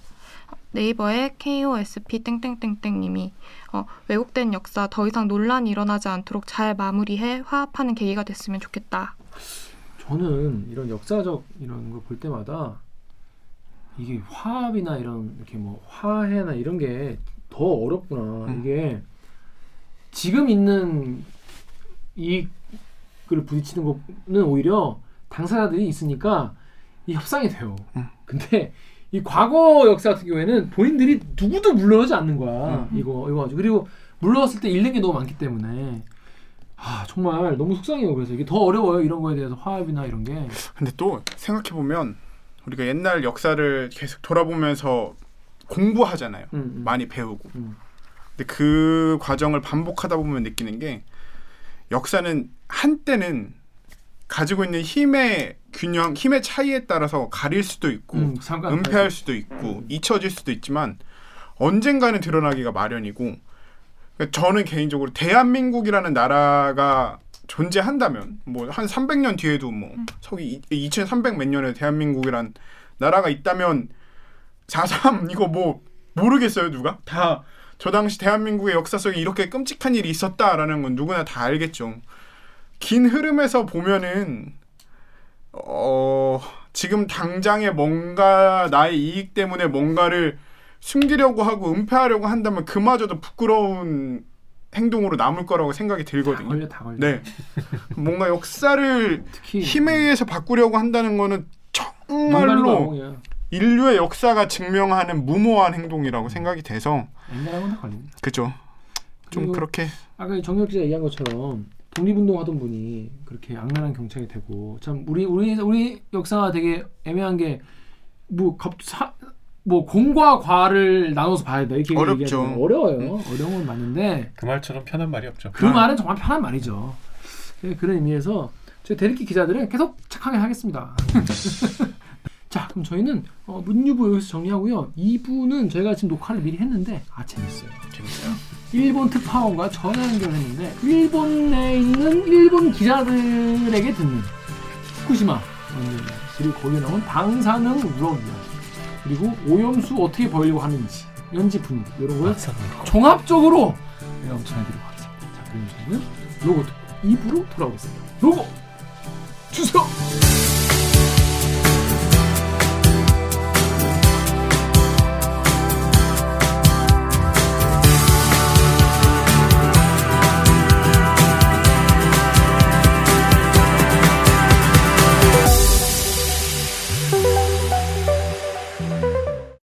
네이버의 KOSP 땡땡땡땡님이 어, 왜곡된 역사 더 이상 논란이 일어나지 않도록 잘 마무리해 화합하는 계기가 됐으면 좋겠다. 저는 이런 역사적 이런 걸 볼 때마다 이게 화합이나 이런 이렇게 뭐 화해나 이런 게 더 어렵구나. 음. 이게 지금 있는 이익을 부딪히는 거는 오히려 당사자들이 있으니까 이 협상이 돼요. 음. 근데 이 과거 역사 같은 경우에는 본인들이 누구도 물러나지 않는 거야. 음. 이거 이거 가지고 그리고 물러났을 때 잃는 게 너무 많기 때문에 아 정말 너무 속상해요. 그래서 이게 더 어려워요. 이런 거에 대해서 화합이나 이런 게. 근데 또 생각해 보면 우리가 옛날 역사를 계속 돌아보면서 공부하잖아요. 음, 음. 많이 배우고. 음. 근데 그 과정을 반복하다 보면 느끼는 게 역사는 한때는 가지고 있는 힘의 균형, 힘의 차이에 따라서 가릴 수도 있고 음, 은폐할 수도 있고 잊혀질 수도 있지만 언젠가는 드러나기가 마련이고 그러니까 저는 개인적으로 대한민국이라는 나라가 존재한다면 뭐 한 300년 뒤에도 뭐 서기 2300 몇 년에 대한민국이란 나라가 있다면 4.3 이거 뭐 모르겠어요 누가 다 저 당시 대한민국의 역사 속에 이렇게 끔찍한 일이 있었다라는 건 누구나 다 알겠죠. 긴 흐름에서 보면은 어 지금 당장에 뭔가 나의 이익 때문에 뭔가를 숨기려고 하고 은폐하려고 한다면 그마저도 부끄러운 행동으로 남을 거라고 생각이 다 들거든요. 걸려 다 걸려. 네. 뭔가 역사를 특히 힘에 의해서 바꾸려고 한다는 거는 정말로 인류의 역사가 증명하는 무모한 행동이라고 생각이 돼서 건다 걸립니다. 그죠. 좀 그렇게 아까 정혁 기자 얘기한 것처럼 독립운동 하던 분이 그렇게 악랄한 경찰이 되고 참 우리 우리 우리 역사가 되게 애매한 게뭐 뭐 공과 과를 나눠서 봐야 돼 이렇게 어렵죠. 어려워요. 어려운 건 맞는데 그 말처럼 편한 말이 없죠. 그 말은 정말 편한 말이죠. 네, 그런 의미에서 저희 대리기 기자들은 계속 착하게 하겠습니다. 자, 그럼 저희는 어, 문유부 여기서 정리하고요. 2부는 저희가 지금 녹화를 미리 했는데 아 재밌어요. 재밌어요. 일본 특파원과 전화 연결했는데 일본에 있는 일본 기자들에게 듣는 후쿠시마 이야기 그리고 거기에 나온 방사능 우럭 이야기 그리고 오염수 어떻게 버리려고 하는지 현지 분위기 이런 걸 종합적으로 내가 전해드리도록 하겠습니다. 자, 그럼 저희는 로고 듣고 2부로 돌아오겠습니다. 로고 주세요.